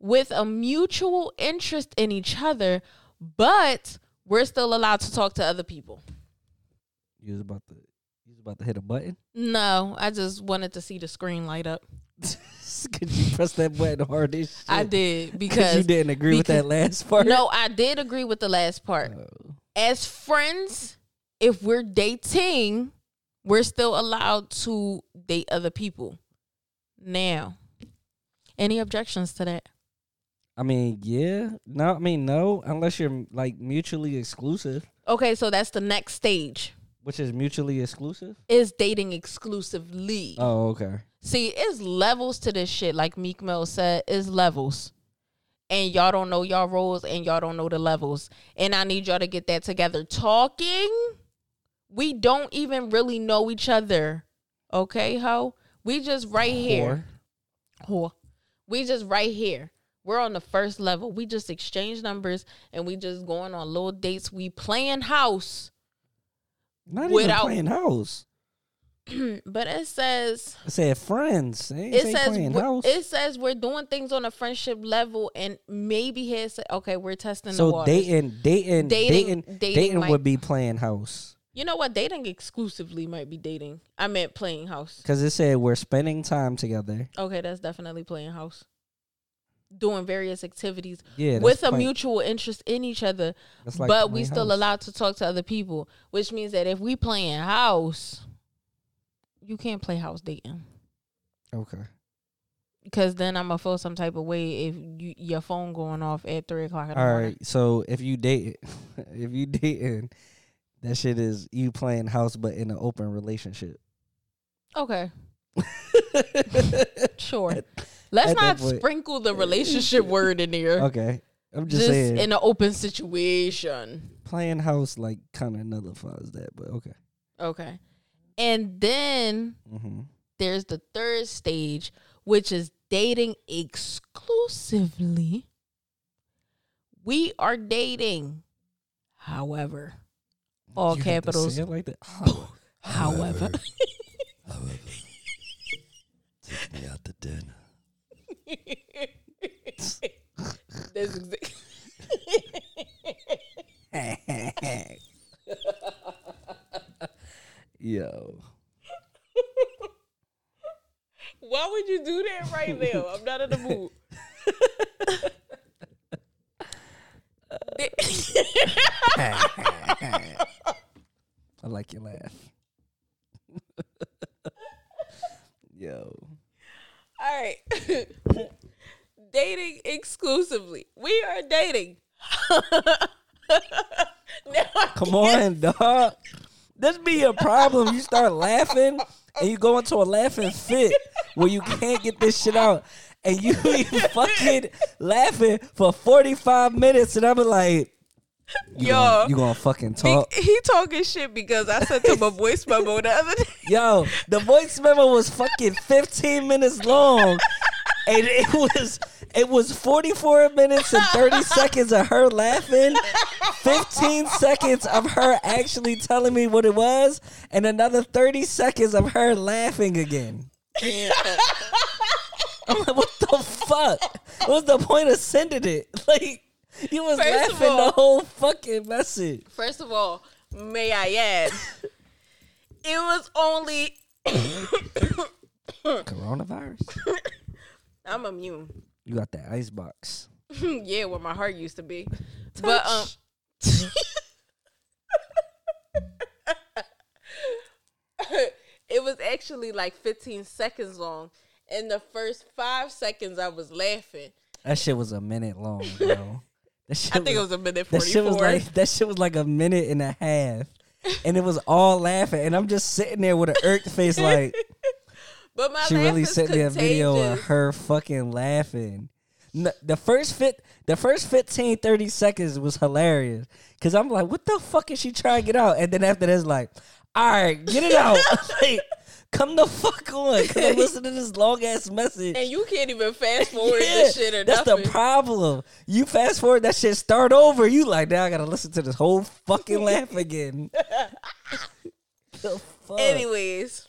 Speaker 1: with a mutual interest in each other, but we're still allowed to talk to other people.
Speaker 2: You was about to you was about to hit a button.
Speaker 1: No, I just wanted to see the screen light up.
Speaker 2: Could you press that button hard as shit?
Speaker 1: I did
Speaker 2: Because
Speaker 1: because
Speaker 2: you didn't agree with that last part.
Speaker 1: no, I did agree with the last part.
Speaker 2: Oh.
Speaker 1: As friends, if we're dating, we're still allowed to date other people. Now, any objections to that?
Speaker 2: I mean, yeah. No, I mean no, unless you're like mutually exclusive,
Speaker 1: Okay, so that's the next stage.
Speaker 2: which is mutually exclusive.
Speaker 1: Is dating exclusively.
Speaker 2: Oh, okay.
Speaker 1: See, it's levels to this shit. Like Meek Mill said, it's levels. And y'all don't know y'all roles and y'all don't know the levels. And I need y'all to get that together. Talking, we don't even really know each other. Okay, ho? We just right here. Whore. We just right here. We're on the first level. We just exchange numbers and we just going on little dates. We playing house.
Speaker 2: Not
Speaker 1: Without-
Speaker 2: even playing house.
Speaker 1: but it says
Speaker 2: I said friends. Ain't
Speaker 1: it says it says we're doing things on a friendship level and maybe he has okay we're testing the
Speaker 2: so
Speaker 1: waters.
Speaker 2: dating, dating,
Speaker 1: Dating-
Speaker 2: dating,
Speaker 1: dating might-
Speaker 2: would be playing house
Speaker 1: you know what dating exclusively might be dating i meant playing house
Speaker 2: because it said we're spending time together.
Speaker 1: okay that's definitely playing house doing various activities
Speaker 2: Yeah,
Speaker 1: with a
Speaker 2: playing-
Speaker 1: mutual interest in each other
Speaker 2: like
Speaker 1: but we still
Speaker 2: house.
Speaker 1: allowed to talk to other people which means that if we playing house you can't play house dating
Speaker 2: Okay.
Speaker 1: because then i'm gonna feel some type of way if you, your phone going off at three o'clock in the
Speaker 2: All
Speaker 1: morning
Speaker 2: right. So if you date, if you dating, that shit is you playing house, but in an open relationship.
Speaker 1: okay Sure. Let's
Speaker 2: at
Speaker 1: not sprinkle the relationship word in there.
Speaker 2: Okay. I'm just,
Speaker 1: Just
Speaker 2: saying,
Speaker 1: in an open situation.
Speaker 2: playing house like kind of nullifies that, but okay.
Speaker 1: Okay. And then
Speaker 2: Mm-hmm.
Speaker 1: there's the third stage, which is dating exclusively. We are dating. However, all
Speaker 2: You
Speaker 1: capitals.
Speaker 2: like that.
Speaker 1: However,
Speaker 2: Take me out to dinner.
Speaker 1: that's exactly.
Speaker 2: Yo.
Speaker 1: Why would you do that right now? I'm not in the mood.
Speaker 2: I like your laugh. Yo.
Speaker 1: All right. dating exclusively. We are dating.
Speaker 2: Come on, dog. This be a problem. You start laughing and you go into a laughing fit where you can't get this shit out. And you be fucking laughing for 45 minutes and I'm like, you
Speaker 1: Yo.
Speaker 2: gonna, you gonna fucking talk?
Speaker 1: He, he talking shit because I sent him a voice memo the other day.
Speaker 2: Yo, the voice memo was fucking 15 minutes long. And it was it was 44 minutes and 30 seconds of her laughing, 15 seconds of her actually telling me what it was, and another 30 seconds of her laughing again. I'm like, what the fuck? What's the point of sending it? Like, you was
Speaker 1: First
Speaker 2: laughing the whole fucking message.
Speaker 1: First of all, may I add, it was only.
Speaker 2: Coronavirus?
Speaker 1: I'm immune.
Speaker 2: You got that ice box.
Speaker 1: yeah, where my heart used to be. But um it was actually like 15 seconds long. In the first five seconds, I was laughing.
Speaker 2: That shit was a minute long, bro. That shit
Speaker 1: I think it was a minute
Speaker 2: that shit was like that shit was like a minute and a half, and it was all laughing, and I'm just sitting there with an irked face, like
Speaker 1: but my
Speaker 2: she really sent me a video of her fucking laughing. The first fit, the first 15, 30 seconds was hilarious because I'm like, what the fuck is she trying to get out? And then after that's like, all right, get it out, like, come the fuck on, I'm listening to this long ass message.
Speaker 1: And you can't even fast forward
Speaker 2: Yeah,
Speaker 1: this shit or
Speaker 2: that's
Speaker 1: nothing.
Speaker 2: the problem. You fast forward that shit, start over. You like now I gotta listen to this whole fucking laugh again. the fuck?
Speaker 1: Anyways,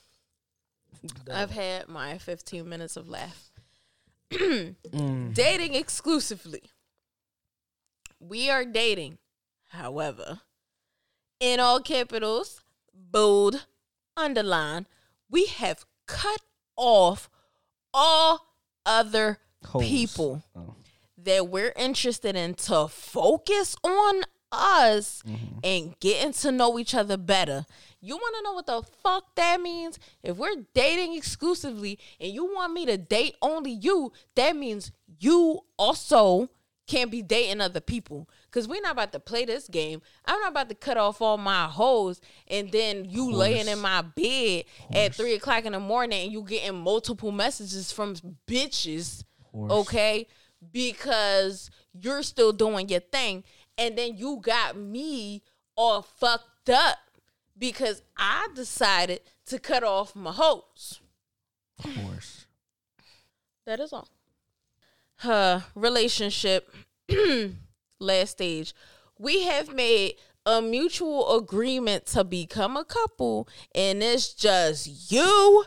Speaker 1: I've had my 15 minutes of laugh.
Speaker 2: Mm.
Speaker 1: Dating exclusively. We are dating. However, in all capitals, bold, underline, we have cut off all other
Speaker 2: Holes.
Speaker 1: people
Speaker 2: Oh.
Speaker 1: that we're interested in to focus on us
Speaker 2: Mm-hmm.
Speaker 1: and getting to know each other better. You want to know what the fuck that means? If we're dating exclusively and you want me to date only you, that means you also can't be dating other people. Cause we're not about to play this game. I'm not about to cut off all my hoes and then you laying in my bed at three o'clock in the morning and you getting multiple messages from bitches
Speaker 2: Horse.
Speaker 1: okay? Because you're still doing your thing, and then you got me all fucked up because I decided to cut off my hose.
Speaker 2: Of course.
Speaker 1: That is all. Her relationship, last stage. We have made a mutual agreement to become a couple, and it's just you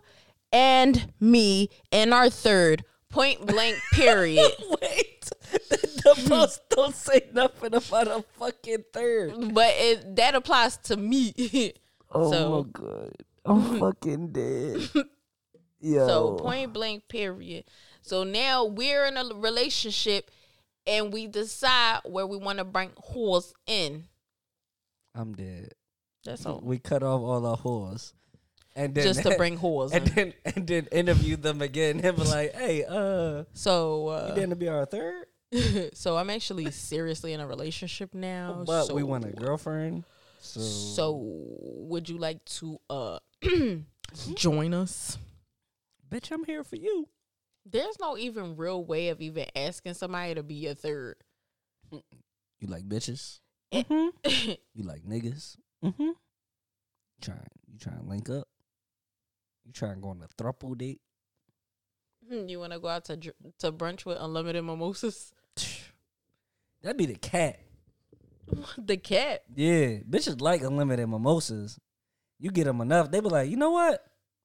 Speaker 1: and me and our third point blank period.
Speaker 2: Wait, the post don't say nothing about a fucking third.
Speaker 1: but it, that applies to me.
Speaker 2: Oh
Speaker 1: So-
Speaker 2: my god, I'm fucking dead. Yeah.
Speaker 1: so point blank period. So now we're in a relationship and we decide where we want to bring whores in.
Speaker 2: I'm dead.
Speaker 1: That's all.
Speaker 2: We cut off all our whores, and then
Speaker 1: Just to bring whores
Speaker 2: and
Speaker 1: in.
Speaker 2: then and then interview them again. And be like, hey, uh,
Speaker 1: So uh, you
Speaker 2: didn't be our third,
Speaker 1: so I'm actually seriously in a relationship now.
Speaker 2: but
Speaker 1: so,
Speaker 2: we want a girlfriend. So,
Speaker 1: So would you like to uh join us?
Speaker 2: bitch, I'm here for you.
Speaker 1: There's no even real way of even asking somebody to be your third.
Speaker 2: You like bitches?
Speaker 1: Eh.
Speaker 2: Mm-hmm. You like niggas? Mm-hmm. Trying, you trying to link up? You trying to go on a throuple date?
Speaker 1: you want to go out to dr- to brunch with unlimited mimosas?
Speaker 2: That'd be the cat.
Speaker 1: the cat.
Speaker 2: Yeah, bitches like unlimited mimosas. You get them enough, they be like, you know what?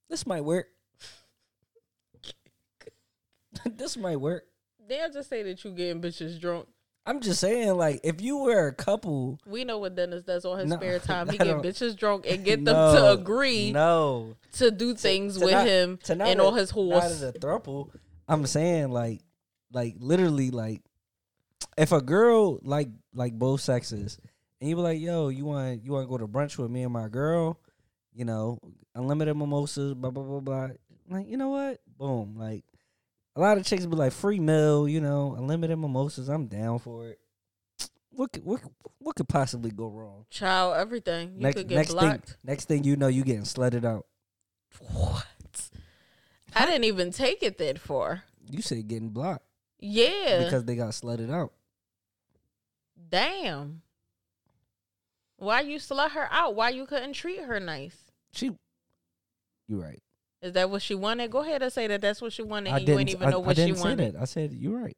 Speaker 2: This might work. this might work.
Speaker 1: They'll just say that you getting bitches drunk.
Speaker 2: I'm just saying, like, if you were a couple,
Speaker 1: We know what Dennis does on his
Speaker 2: No,
Speaker 1: spare time. He get bitches drunk and get them to agree
Speaker 2: no,
Speaker 1: to do things
Speaker 2: to
Speaker 1: with
Speaker 2: not-
Speaker 1: him
Speaker 2: to not
Speaker 1: and all his
Speaker 2: not
Speaker 1: horse.
Speaker 2: as a throuple. I'm saying, like, like literally, like, if a girl like like both sexes, and you be like, yo, you want you want to go to brunch with me and my girl, you know, unlimited mimosas, blah blah blah blah. Like, you know what? Boom, like. A lot of chicks be like free meal, you know, unlimited mimosas. I'm down for it. What could, what what could possibly go wrong?
Speaker 1: Child, everything. You
Speaker 2: next
Speaker 1: could get
Speaker 2: next
Speaker 1: blocked.
Speaker 2: thing next thing you know, you getting sledded out.
Speaker 1: What? I didn't even take it that far.
Speaker 2: You said getting blocked
Speaker 1: Yeah.
Speaker 2: because they got sledded out.
Speaker 1: Damn. Why you slut her out? Why you couldn't treat her nice?
Speaker 2: She, you right.
Speaker 1: Is that what she wanted? Go ahead and say that that's what she wanted.
Speaker 2: I
Speaker 1: and you
Speaker 2: didn't
Speaker 1: ain't even
Speaker 2: I,
Speaker 1: know what she
Speaker 2: didn't say
Speaker 1: wanted.
Speaker 2: that. I said you're right.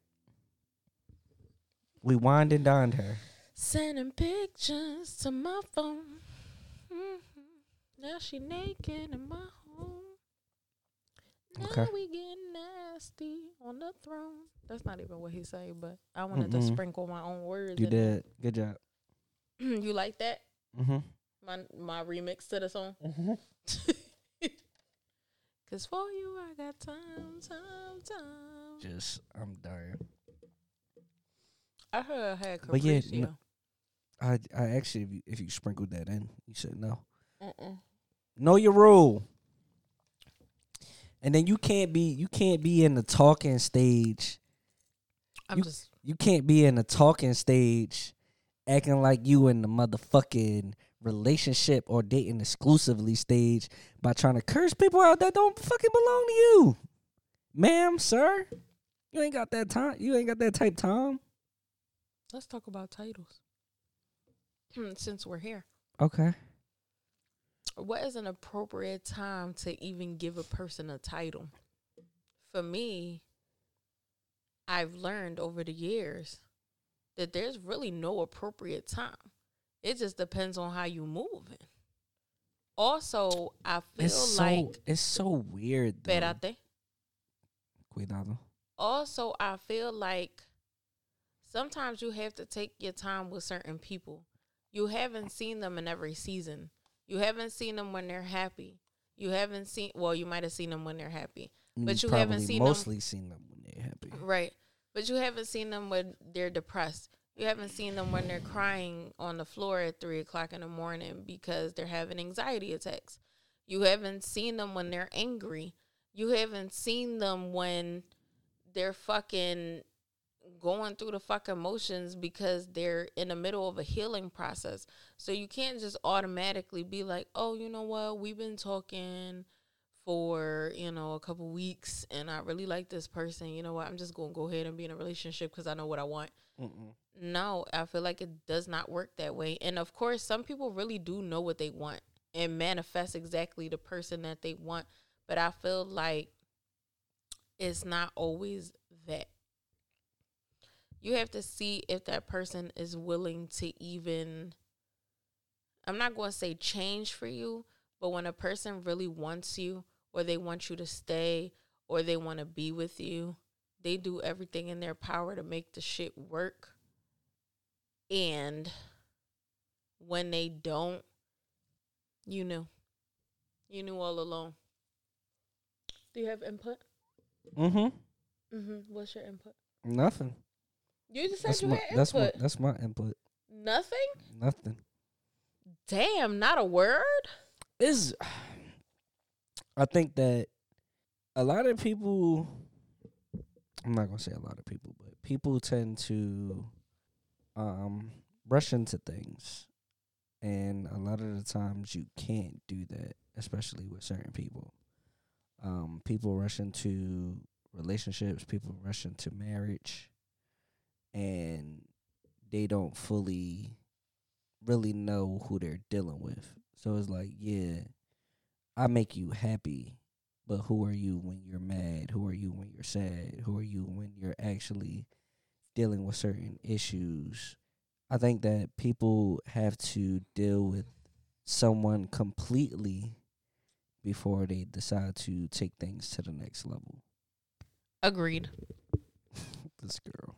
Speaker 2: We wined and dined her.
Speaker 1: Sending pictures to my phone. Mhm. Now she naked in my home. Now we get nasty on the throne. That's not even what he say, but I wanted to
Speaker 2: Mm-mm.
Speaker 1: sprinkle my own words.
Speaker 2: You did good job.
Speaker 1: you like that?
Speaker 2: Mm-hmm.
Speaker 1: My my remix to the song. Cause for you I got time, time, time.
Speaker 2: Just I'm dying.
Speaker 1: I heard I had
Speaker 2: But yeah,
Speaker 1: Capriccio.
Speaker 2: no- I I actually if you, if you sprinkled that in, you said no.
Speaker 1: Mm-mm.
Speaker 2: Know your rule. And then you can't be you can't be in the talking stage.
Speaker 1: I'm
Speaker 2: You-
Speaker 1: just
Speaker 2: You can't be in the talking stage acting like you in the motherfucking relationship or dating exclusively stage by trying to curse people out that don't fucking belong to you. Ma'am, sir. You ain't got that time. You ain't got that type time.
Speaker 1: let's talk about titles. Hmm, since we're here.
Speaker 2: Okay.
Speaker 1: What is an appropriate time to even give a person a title? For me, I've learned over the years that there's really no appropriate time. It just depends on how you moving. Also, I feel
Speaker 2: It's so
Speaker 1: like
Speaker 2: it's so weird though.
Speaker 1: espérate.
Speaker 2: Cuidado.
Speaker 1: Also, I feel like sometimes you have to take your time with certain people. You haven't seen them in every season. You haven't seen them when they're happy. You haven't seen well, you might have seen them when they're happy. But you haven't
Speaker 2: probably
Speaker 1: seen them-
Speaker 2: mostly seen them when they're happy.
Speaker 1: Right. But you haven't seen them when they're depressed. You haven't seen them when they're crying on the floor at three o'clock in the morning because they're having anxiety attacks. You haven't seen them when they're angry. You haven't seen them when they're fucking going through the fucking motions because they're in the middle of a healing process. So you can't just automatically be like, oh, you know what? We've been talking for you know a couple weeks and i really like this person you know what i'm just gonna go ahead and be in a relationship because i know what i want
Speaker 2: Mm-mm.
Speaker 1: no i feel like it does not work that way and of course some people really do know what they want and manifest exactly the person that they want but i feel like it's not always that you have to see if that person is willing to even i'm not going to say change for you but when a person really wants you or they want you to stay or they want to be with you, they do everything in their power to make the shit work. And when they don't, you knew. You knew all along. Do you have input?
Speaker 2: Mm-hmm.
Speaker 1: Mm-hmm. What's your input?
Speaker 2: Nothing.
Speaker 1: You just said
Speaker 2: That's
Speaker 1: you
Speaker 2: my
Speaker 1: had
Speaker 2: that's
Speaker 1: input.
Speaker 2: that's my input.
Speaker 1: Nothing?
Speaker 2: Nothing.
Speaker 1: Damn, not a word?
Speaker 2: is I think that a lot of people I'm not gonna say a lot of people, but people tend to um rush into things. And a lot of the times you can't do that, especially with certain people. Um, people rush into relationships, people rush into marriage and they don't fully really know who they're dealing with. So it's like, yeah, I make you happy, but who are you when you're mad? Who are you when you're sad? Who are you when you're actually dealing with certain issues? I think that people have to deal with someone completely before they decide to take things to the next level.
Speaker 1: Agreed.
Speaker 2: This girl.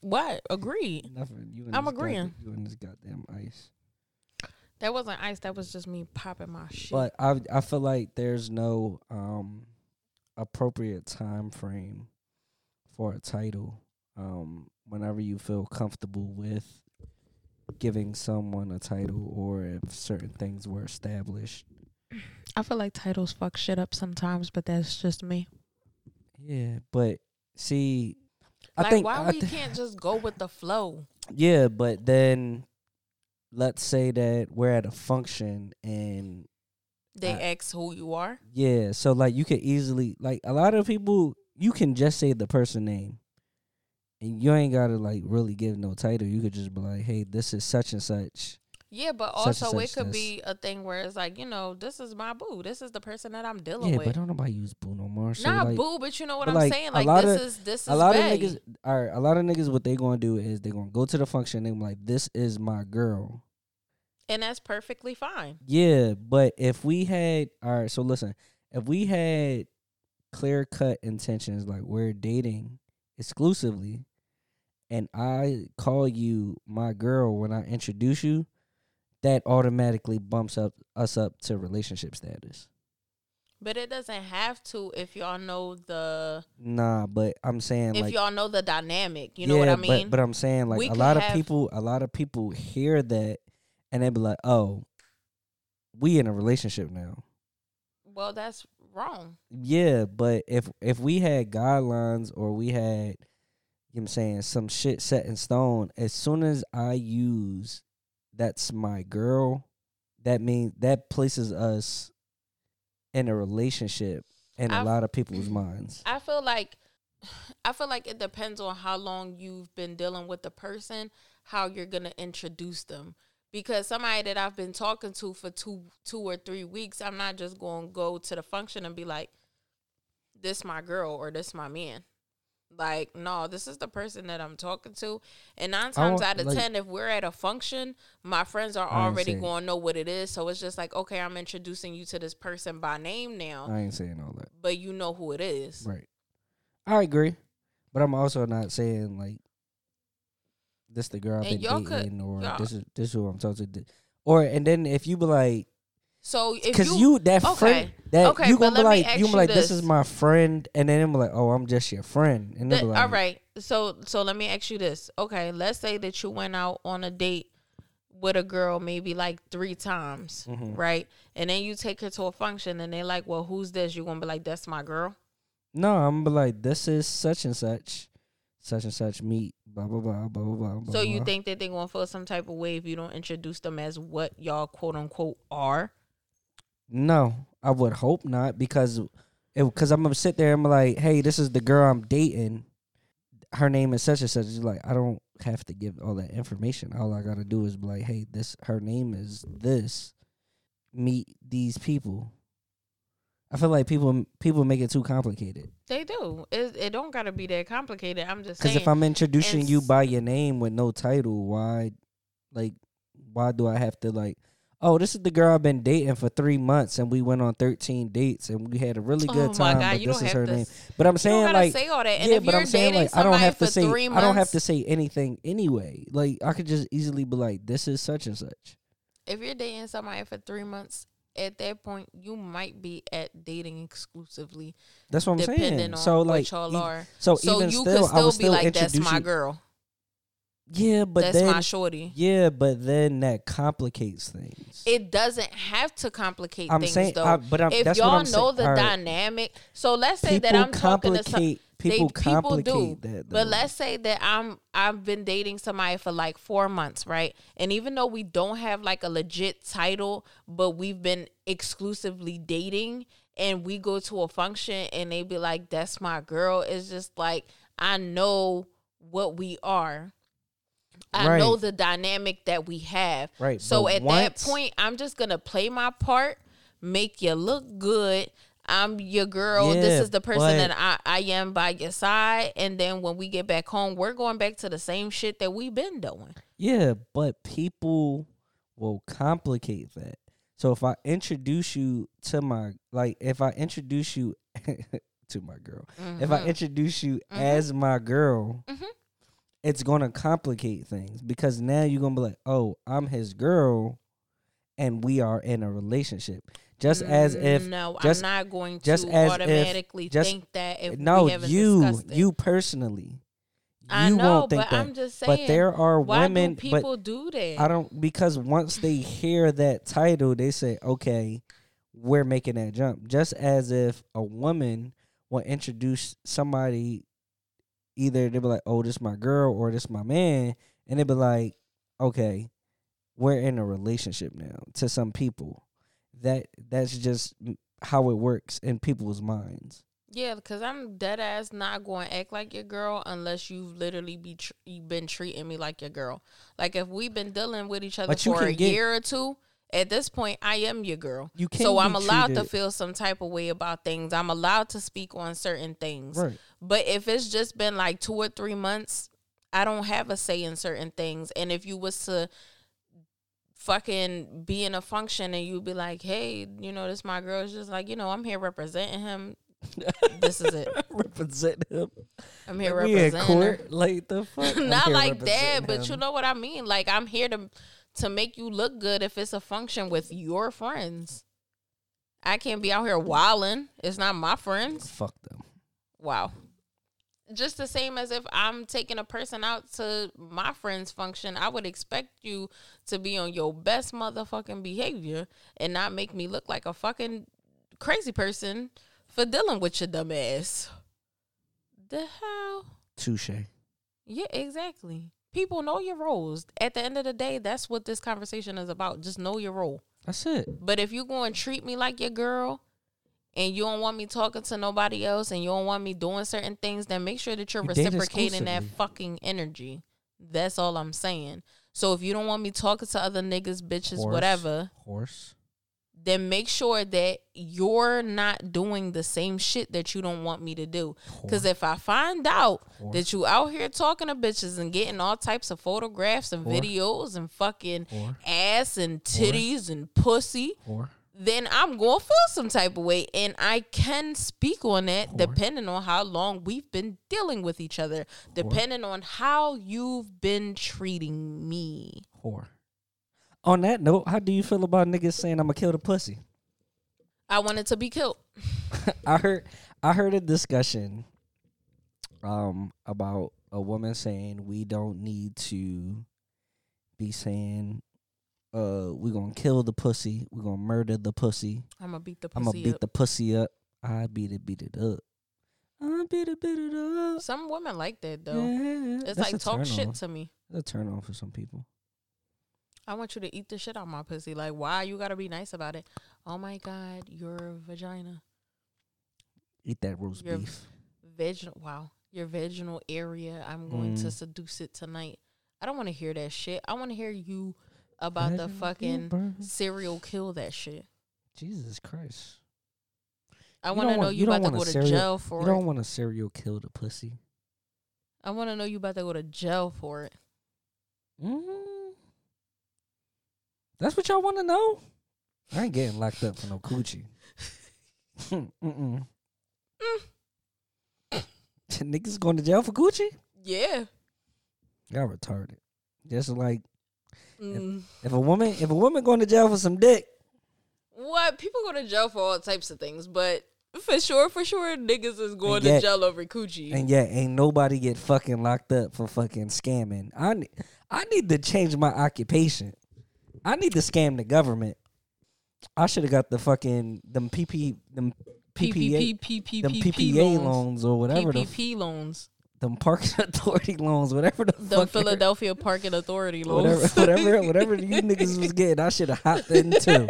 Speaker 1: What? Agreed.
Speaker 2: Nothing. You and
Speaker 1: I'm
Speaker 2: this god-
Speaker 1: agreeing.
Speaker 2: you and this goddamn ice.
Speaker 1: That wasn't ice. That was just me popping my shit.
Speaker 2: But I I feel like there's no um appropriate time frame for a title. Um, whenever you feel comfortable with giving someone a title, or if certain things were established.
Speaker 1: I feel like titles fuck shit up sometimes, but that's just me.
Speaker 2: Yeah, but see, I
Speaker 1: like,
Speaker 2: think
Speaker 1: why
Speaker 2: I
Speaker 1: we
Speaker 2: thi-
Speaker 1: can't just go with the flow?
Speaker 2: Yeah, but then let's say that we're at a function and
Speaker 1: They
Speaker 2: I-
Speaker 1: ask who you are.
Speaker 2: yeah, so like you could easily like a lot of people you can just say the person name. And you ain't gotta like really give no title. You could just be like, "Hey, this is such and such."
Speaker 1: Yeah, but
Speaker 2: Such
Speaker 1: also it could be a thing where it's like, you know, this is my boo. This is the person that I'm dealing
Speaker 2: Yeah,
Speaker 1: with.
Speaker 2: but don't nobody use boo no more. So
Speaker 1: Not
Speaker 2: like,
Speaker 1: boo, but you know what I'm
Speaker 2: like,
Speaker 1: saying?
Speaker 2: a
Speaker 1: Like
Speaker 2: lot
Speaker 1: this
Speaker 2: of-
Speaker 1: is this is
Speaker 2: a lot
Speaker 1: bae.
Speaker 2: of niggas, all right, a lot of niggas, what they gonna do is they gonna go to the function. They be like, "This is my girl."
Speaker 1: and that's perfectly fine.
Speaker 2: Yeah, but if we had all right, so listen, if we had clear cut intentions, like we're dating exclusively, and I call you my girl when I introduce you, that automatically bumps up us up to relationship status.
Speaker 1: But it doesn't have to if y'all know the
Speaker 2: Nah, but I'm saying
Speaker 1: if
Speaker 2: like
Speaker 1: y'all know the dynamic. You know what I mean?
Speaker 2: But, but I'm saying like
Speaker 1: We
Speaker 2: a lot of people, a lot of people hear that and they be like, "Oh, we in a relationship now."
Speaker 1: well, that's wrong.
Speaker 2: Yeah, but if if we had guidelines or we had, you know what I'm saying, some shit set in stone, as soon as I use that's my girl, that means that places us in a relationship in a
Speaker 1: I've-
Speaker 2: lot of people's minds.
Speaker 1: I feel like I feel like it depends on how long you've been dealing with the person, how you're gonna introduce them. Because somebody that I've been talking to for two two or three weeks, I'm not just gonna go to the function and be like, This my girl or this my man. Like, no, this is the person that I'm talking to. And nine times out of
Speaker 2: like-
Speaker 1: ten, if we're at a function, my friends are
Speaker 2: I
Speaker 1: already going to know what it is. So it's just like, okay, I'm introducing you to this person by name now,
Speaker 2: I ain't saying all that.
Speaker 1: but you know who it is.
Speaker 2: Right. I agree. But I'm also not saying like this the girl I've
Speaker 1: And
Speaker 2: been
Speaker 1: y'all could-
Speaker 2: dating or
Speaker 1: y'all-
Speaker 2: this is this is who I'm talking to. Or and then if you be like
Speaker 1: So if
Speaker 2: Because
Speaker 1: you,
Speaker 2: you, that
Speaker 1: okay,
Speaker 2: friend that
Speaker 1: okay,
Speaker 2: you gonna be like you be like this.
Speaker 1: this.
Speaker 2: is my friend and then I'm like oh I'm just your friend and then
Speaker 1: Th-
Speaker 2: like
Speaker 1: all right. So so let me ask you this. Okay, let's say that you went out on a date with a girl maybe like three times,
Speaker 2: Mhm.
Speaker 1: right? And then you take her to a function and they're like, "Well, who's this?" You're gonna be like, "That's my girl."
Speaker 2: no I'm gonna be like this is such and such such and such meet blah blah blah blah blah blah.
Speaker 1: So you think that they're gonna feel some type of way if you don't introduce them as what y'all quote unquote are?
Speaker 2: No I would hope not because because I'm gonna sit there and be like hey this is the girl I'm dating her name is such and such It's like I don't have to give all that information all I gotta do is be like hey this her name is this meet these people. I feel like people people make it too complicated.
Speaker 1: They do. It, it don't gotta be that complicated. I'm just
Speaker 2: Because if I'm introducing you by your name with no title, why, like, why do I have to like? Oh, this is the girl I've been dating for three months, and we went on thirteen dates, and we had a really good
Speaker 1: oh
Speaker 2: time.
Speaker 1: god,
Speaker 2: but this is her
Speaker 1: to.
Speaker 2: name. But I'm saying like,
Speaker 1: say all that. And
Speaker 2: yeah,
Speaker 1: if
Speaker 2: but
Speaker 1: you're
Speaker 2: I'm saying like, I don't have to say,
Speaker 1: three
Speaker 2: I don't have to say anything anyway. Like, I could just easily be like, this is such and such.
Speaker 1: if you're dating somebody for three months, at that point you might be at dating exclusively,
Speaker 2: That's what I'm
Speaker 1: depending
Speaker 2: saying.
Speaker 1: on
Speaker 2: so like,
Speaker 1: y'all are.
Speaker 2: so,
Speaker 1: So
Speaker 2: even
Speaker 1: you
Speaker 2: still,
Speaker 1: could
Speaker 2: I would
Speaker 1: still be like, "That's my girl.
Speaker 2: Yeah, but
Speaker 1: That's
Speaker 2: then
Speaker 1: my shorty."
Speaker 2: Yeah, but then that complicates things.
Speaker 1: It doesn't have to complicate
Speaker 2: I'm
Speaker 1: things
Speaker 2: saying,
Speaker 1: though.
Speaker 2: I, but I'm,
Speaker 1: if
Speaker 2: that's
Speaker 1: y'all
Speaker 2: what I'm
Speaker 1: know
Speaker 2: saying.
Speaker 1: the
Speaker 2: right,
Speaker 1: dynamic, so let's say
Speaker 2: people
Speaker 1: that I'm talking to some.
Speaker 2: complicate.
Speaker 1: They,
Speaker 2: People
Speaker 1: people do,
Speaker 2: that.
Speaker 1: but let's say that I'm I've been dating somebody for like four months, right? And even though we don't have like a legit title, but we've been exclusively dating, and we go to a function and they be like, "That's my girl." It's just like I know what we are. I
Speaker 2: Right.
Speaker 1: know the dynamic that we have.
Speaker 2: Right,
Speaker 1: So
Speaker 2: but
Speaker 1: at
Speaker 2: once-
Speaker 1: that point, I'm just gonna play my part, make you look good. I'm your girl.
Speaker 2: Yeah,
Speaker 1: this is the person
Speaker 2: but-
Speaker 1: that I, I am by your side. And then when we get back home, we're going back to the same shit that we've been doing.
Speaker 2: Yeah, but people will complicate that. So if I introduce you to my like if I introduce you to my girl. If I
Speaker 1: Mhm.
Speaker 2: introduce you
Speaker 1: Mhm.
Speaker 2: as my girl
Speaker 1: Mhm.
Speaker 2: It's gonna complicate things because now you're gonna be like, oh, I'm his girl, and we are in a relationship. Just as if
Speaker 1: Mm, no,
Speaker 2: just-
Speaker 1: I'm not going to
Speaker 2: just as if-
Speaker 1: automatically
Speaker 2: just-
Speaker 1: think that if
Speaker 2: no, you, you personally,
Speaker 1: I
Speaker 2: you
Speaker 1: know,
Speaker 2: won't think
Speaker 1: but
Speaker 2: that.
Speaker 1: I'm just saying.
Speaker 2: but there are women,
Speaker 1: do
Speaker 2: but
Speaker 1: people do that?
Speaker 2: I don't because once they hear that title, they say, "Okay, we're making that jump." Just as if a woman will introduce somebody, either they be like, "Oh, this my girl" or "This my man," and they be like, "Okay, we're in a relationship now." To some people, that that's just how it works in people's minds.
Speaker 1: Yeah, because I'm dead ass not going to act like your girl unless you've literally be tr- you been treating me like your girl. Like if we've been dealing with each other
Speaker 2: But
Speaker 1: for a
Speaker 2: get-
Speaker 1: year or two, at this point I am your girl.
Speaker 2: You can
Speaker 1: So I'm allowed to feel some type of way about things. I'm allowed to speak on certain things.
Speaker 2: right.
Speaker 1: But if it's just been like two or three months, I don't have a say in certain things. And if you was to fucking be in a function and you'd be like, hey, you know, this my girl, it's just like, you know, I'm here representing him. this is it.
Speaker 2: represent him.
Speaker 1: I'm here representing him.
Speaker 2: court, like the fuck.
Speaker 1: Not like that,
Speaker 2: representing
Speaker 1: but you know what I mean. Like I'm here to to make you look good if it's a function with your friends. I can't be out here wilding. It's not my friends.
Speaker 2: fuck them.
Speaker 1: Wow. Just the same as if I'm taking a person out to my friend's function, I would expect you to be on your best motherfucking behavior and not make me look like a fucking crazy person for dealing with your dumb ass. The hell?
Speaker 2: Touche.
Speaker 1: Yeah, exactly. People know your roles. At the end of the day, that's what this conversation is about. Just know your role.
Speaker 2: That's it.
Speaker 1: But if you go and treat me like your girl and you don't want me talking to nobody else and you don't want me doing certain things, then make sure that you're reciprocating that fucking energy. That's all I'm saying. So if you don't want me talking to other niggas, bitches,
Speaker 2: Horse.
Speaker 1: whatever,
Speaker 2: Horse.
Speaker 1: Then make sure that you're not doing the same shit that you don't want me to do. Because if I find out
Speaker 2: Whore.
Speaker 1: that you out here talking to bitches and getting all types of photographs and
Speaker 2: Whore.
Speaker 1: videos and fucking
Speaker 2: Whore.
Speaker 1: ass and titties and pussy, then I'm going to feel some type of way. And I can speak on that depending on how long we've been dealing with each other, depending on how you've been treating me.
Speaker 2: Whore. On that note, how do you feel about niggas saying I'ma kill the pussy?
Speaker 1: I wanted to be killed.
Speaker 2: I heard I heard a discussion um about a woman saying we don't need to be saying uh we gonna kill the pussy, we're gonna murder the pussy,
Speaker 1: I'm to beat the
Speaker 2: I'm
Speaker 1: pussy
Speaker 2: gonna beat
Speaker 1: up.
Speaker 2: the pussy up. I beat it, beat it up. I beat it, beat it up.
Speaker 1: Some women like that though.
Speaker 2: Yeah,
Speaker 1: It's like talk shit to me.
Speaker 2: That's a turn on for some people.
Speaker 1: I want you to eat the shit out my pussy. Like, why you gotta be nice about it? Oh my god, your vagina,
Speaker 2: Eat that roast
Speaker 1: Your-
Speaker 2: beef.
Speaker 1: vaginal. Wow, your vaginal area. I'm going to
Speaker 2: Mm.
Speaker 1: seduce it tonight. I don't want to hear that shit. I want to hear you about the fucking
Speaker 2: burn.
Speaker 1: serial kill that shit.
Speaker 2: Jesus Christ.
Speaker 1: I want to know you,
Speaker 2: you
Speaker 1: about to go
Speaker 2: a
Speaker 1: to
Speaker 2: serial-
Speaker 1: jail for
Speaker 2: You
Speaker 1: it.
Speaker 2: You don't want to serial kill the pussy.
Speaker 1: I want to know you about to go to jail for it.
Speaker 2: Mm. That's what y'all want to know? I ain't getting locked up for no coochie. Mm-mm. Niggas going to jail for coochie?
Speaker 1: Yeah.
Speaker 2: Y'all retarded. Just like
Speaker 1: Mm.
Speaker 2: if a woman, if a woman going to jail for some dick,
Speaker 1: What? People go to jail for all types of things, but for sure, for sure, niggas is going
Speaker 2: yet-
Speaker 1: to jail over coochie.
Speaker 2: and yet ain't nobody get fucking locked up for fucking scamming. I I need to change my occupation. I need to scam the government. I should have got the fucking them PP them PPA
Speaker 1: PPP,
Speaker 2: them PPA loans or whatever
Speaker 1: PPP loans.
Speaker 2: them parking authority loans, whatever the
Speaker 1: The
Speaker 2: fuck
Speaker 1: Philadelphia Parking Authority
Speaker 2: whatever
Speaker 1: loans.
Speaker 2: whatever whatever you niggas was getting, I should have hopped in too.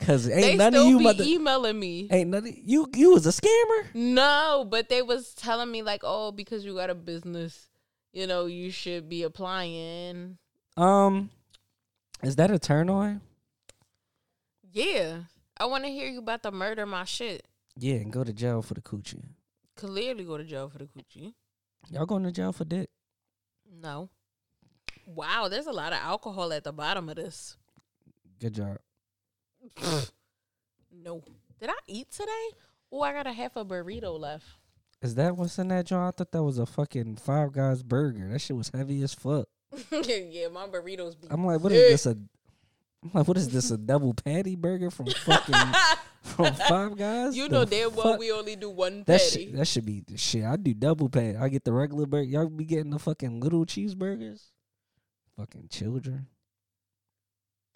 Speaker 2: Cause ain't
Speaker 1: they
Speaker 2: none of you
Speaker 1: be
Speaker 2: mother
Speaker 1: emailing me.
Speaker 2: ain't none of, you you was a scammer.
Speaker 1: No, but they was telling me like, oh, because you got a business, you know, you should be applying.
Speaker 2: Um, is that a turn on?
Speaker 1: Yeah, I want to hear you about the murder my shit.
Speaker 2: Yeah, and go to jail for the coochie.
Speaker 1: Clearly, go to jail for the coochie.
Speaker 2: Y'all going to jail for dick?
Speaker 1: No. Wow, there's a lot of alcohol at the bottom of this.
Speaker 2: Good job.
Speaker 1: No. Did I eat today? Oh, I got a half a burrito left.
Speaker 2: Is that what's in that jar? I thought that was a fucking Five Guys burger. That shit was heavy as fuck.
Speaker 1: yeah, my burritos be.
Speaker 2: I'm like, what is this a? I'm like, what is this a double patty burger from fucking from Five Guys?
Speaker 1: you
Speaker 2: The
Speaker 1: know damn well
Speaker 2: fuck?
Speaker 1: we only do one
Speaker 2: That
Speaker 1: patty.
Speaker 2: shit, that should be the shit. I do double patty. I get the regular burger. Y'all be getting the fucking little cheeseburgers. Fucking children.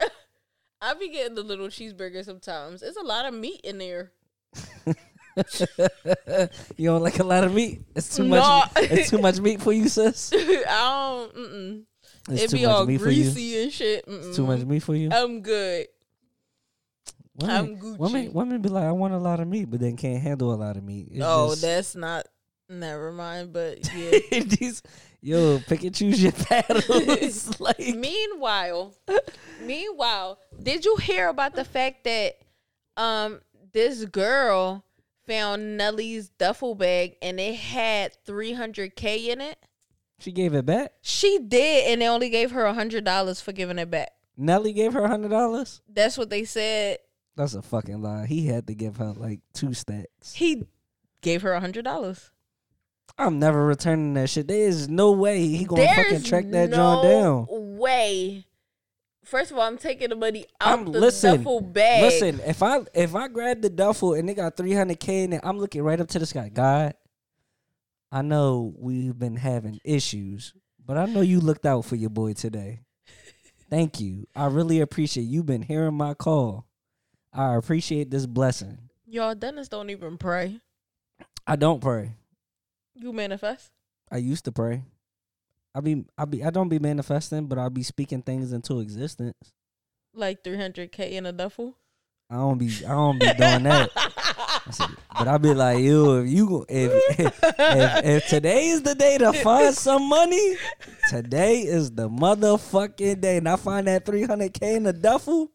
Speaker 1: I be getting the little cheeseburger sometimes. It's a lot of meat in there.
Speaker 2: you don't like a lot of meat. It's too
Speaker 1: No.
Speaker 2: much. It's too much meat for you, sis.
Speaker 1: I don't. Mm-mm.
Speaker 2: It's
Speaker 1: It
Speaker 2: too
Speaker 1: be all
Speaker 2: meat for you.
Speaker 1: greasy and shit.
Speaker 2: It's too much meat for you.
Speaker 1: I'm good.
Speaker 2: Women,
Speaker 1: I'm Gucci.
Speaker 2: women, women be like, I want a lot of meat, but then can't handle a lot of meat. It's
Speaker 1: oh,
Speaker 2: just-
Speaker 1: that's not. Never mind. But yeah.
Speaker 2: These, yo, pick and choose your battles. like,
Speaker 1: meanwhile, meanwhile, did you hear about the fact that um this girl found Nelly's duffel bag and it had 300k in it?
Speaker 2: she gave it back.
Speaker 1: She did, and they only gave her a hundred dollars for giving it back.
Speaker 2: Nelly gave her a hundred dollars.
Speaker 1: That's what they said.
Speaker 2: That's a fucking lie. He had to give her like two stacks.
Speaker 1: He gave her a hundred dollars.
Speaker 2: I'm never returning that shit. There is no way he gonna fucking track that
Speaker 1: no
Speaker 2: John down.
Speaker 1: way. First of all, I'm taking the money out
Speaker 2: I'm-
Speaker 1: the
Speaker 2: listen,
Speaker 1: duffel bag.
Speaker 2: Listen, if I if I grab the duffel and they got 300k in it, I'm looking right up to the sky. God, I know we've been having issues, but I know you looked out for your boy today. Thank you. I really appreciate you been hearing my call. I appreciate this blessing.
Speaker 1: Y'all, Dennis don't even pray.
Speaker 2: I don't pray.
Speaker 1: You manifest.
Speaker 2: I used to pray. I be I be I don't be manifesting, but I'll be speaking things into existence.
Speaker 1: Like 300k in a duffel.
Speaker 2: I don't be I don't be doing that. But I be like, yo, if you go- if, if if today is the day to find some money, today is the motherfucking day. And I find that three hundred k in the duffel,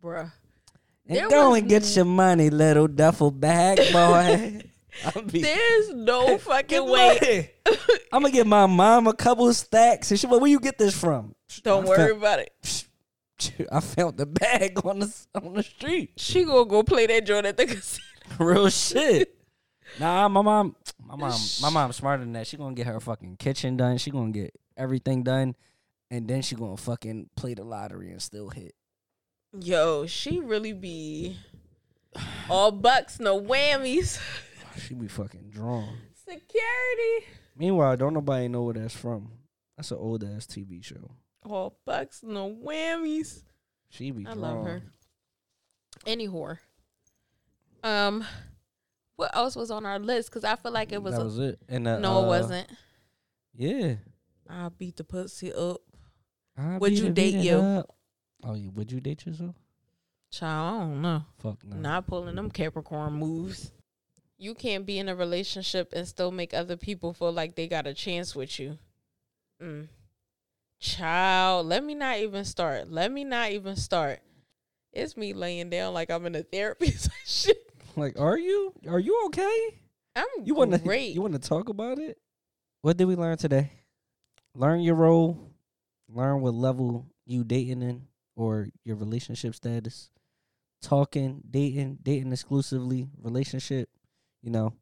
Speaker 1: Bruh.
Speaker 2: and
Speaker 1: There
Speaker 2: go and get your money, little duffel bag boy. Be,
Speaker 1: There's no fucking way.
Speaker 2: I'm gonna get my mom a couple of stacks. And she, like, where you get this from?
Speaker 1: Don't
Speaker 2: I
Speaker 1: worry
Speaker 2: found-
Speaker 1: about it.
Speaker 2: I found the bag on the on the street.
Speaker 1: She gonna go play that joint at the casino.
Speaker 2: Real shit. Nah, my mom, my mom, my mom's smarter than that. She gonna get her fucking kitchen done. She gonna get everything done, and then she gonna fucking play the lottery and still hit.
Speaker 1: Yo, she really be all bucks, no whammies.
Speaker 2: She be fucking drawn.
Speaker 1: Security.
Speaker 2: Meanwhile, don't nobody know where that's from. That's an old ass TV show.
Speaker 1: All bucks, no whammies.
Speaker 2: She be
Speaker 1: I
Speaker 2: drawn.
Speaker 1: love her. Any whore. Um, what else was on our list? Because I feel like it was.
Speaker 2: that
Speaker 1: a,
Speaker 2: was it. And
Speaker 1: no, it
Speaker 2: uh,
Speaker 1: wasn't.
Speaker 2: Yeah.
Speaker 1: I beat the pussy up.
Speaker 2: I
Speaker 1: Would you date
Speaker 2: it
Speaker 1: you?
Speaker 2: up. Oh, yeah. Would you date yourself?
Speaker 1: Child, I don't know.
Speaker 2: Fuck no.
Speaker 1: Not pulling them Capricorn moves. You can't be in a relationship and still make other people feel like they got a chance with you. Mm. Child, let me not even start. Let me not even start. It's me laying down like I'm in a therapy session.
Speaker 2: Like, are you? Are you okay?
Speaker 1: I'm
Speaker 2: You want to?
Speaker 1: great.
Speaker 2: You want to talk about it? What did we learn today? Learn your role. Learn what level you dating in or your relationship status. Talking, dating, dating exclusively, relationship. You know,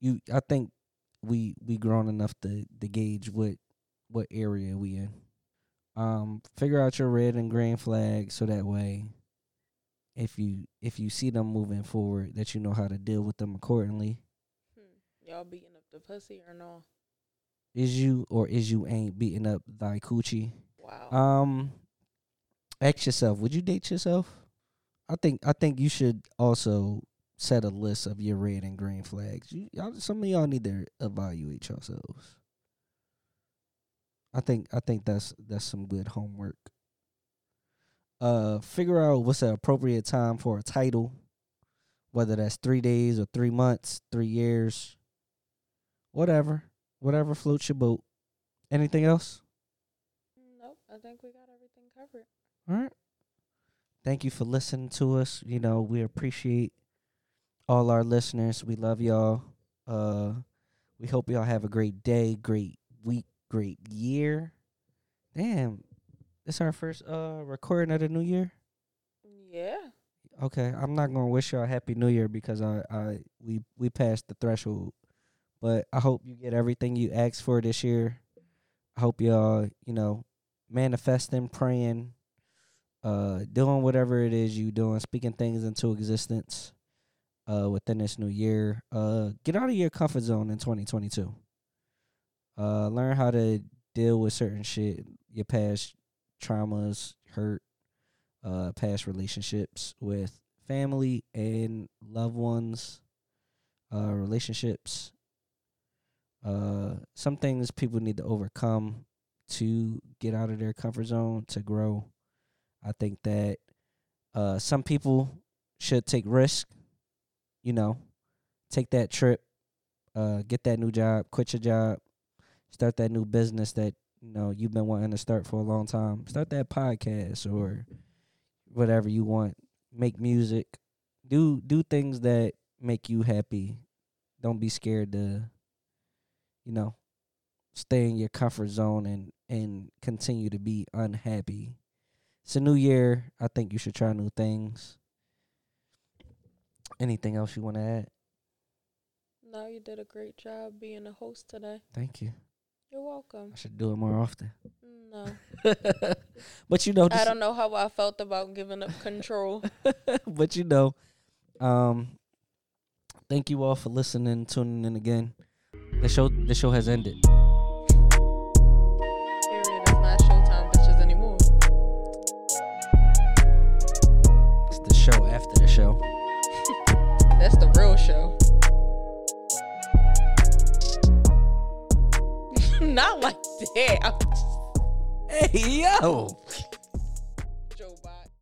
Speaker 2: you. I think we we grown enough to to gauge what what area we in. Um, figure out your red and green flags so that way if you if you see them moving forward that you know how to deal with them accordingly
Speaker 1: Hmm. Y'all beating up the pussy or no?
Speaker 2: is you or is you ain't beating up thy coochie
Speaker 1: Wow.
Speaker 2: um ask yourself would you date yourself i think i think you should also set a list of your red and green flags you y'all, some of y'all need to evaluate yourselves i think i think that's that's some good homework uh figure out what's the appropriate time for a title whether that's three days or three months three years whatever whatever floats your boat anything else
Speaker 1: nope. I think we got everything covered.
Speaker 2: all right. Thank you for listening to us. You know, we appreciate all our listeners. We love y'all. Uh we hope y'all have a great day, great week, great year. Damn. This our first uh recording of the new year.
Speaker 1: Yeah.
Speaker 2: Okay, I'm not gonna wish y'all a happy new year because I, I we we passed the threshold. But I hope you get everything you asked for this year. I hope y'all, you know, manifesting, praying, uh, doing whatever it is you doing, speaking things into existence, uh, within this new year. Uh, get out of your comfort zone in 2022. Uh, learn how to deal with certain shit, your past traumas, hurt, uh, past relationships with family and loved ones, uh, relationships. Uh, some things people need to overcome to get out of their comfort zone to grow. I think that uh, some people should take risk. You know, take that trip, uh, get that new job, quit your job, start that new business that you know you've been wanting to start for a long time. Start that podcast or whatever you want. Make music. Do do things that make you happy. Don't be scared to you know stay in your comfort zone and and continue to be unhappy. It's a new year. I think you should try new things. Anything else you want to add?
Speaker 1: No, you did a great job being a host today.
Speaker 2: Thank you.
Speaker 1: You're welcome.
Speaker 2: I should do it more often.
Speaker 1: No,
Speaker 2: but you know,
Speaker 1: I don't know how I felt about giving up control.
Speaker 2: but you know, um, thank you all for listening, tuning in again. The show, the show has ended.
Speaker 1: Like that.
Speaker 2: Hey yo.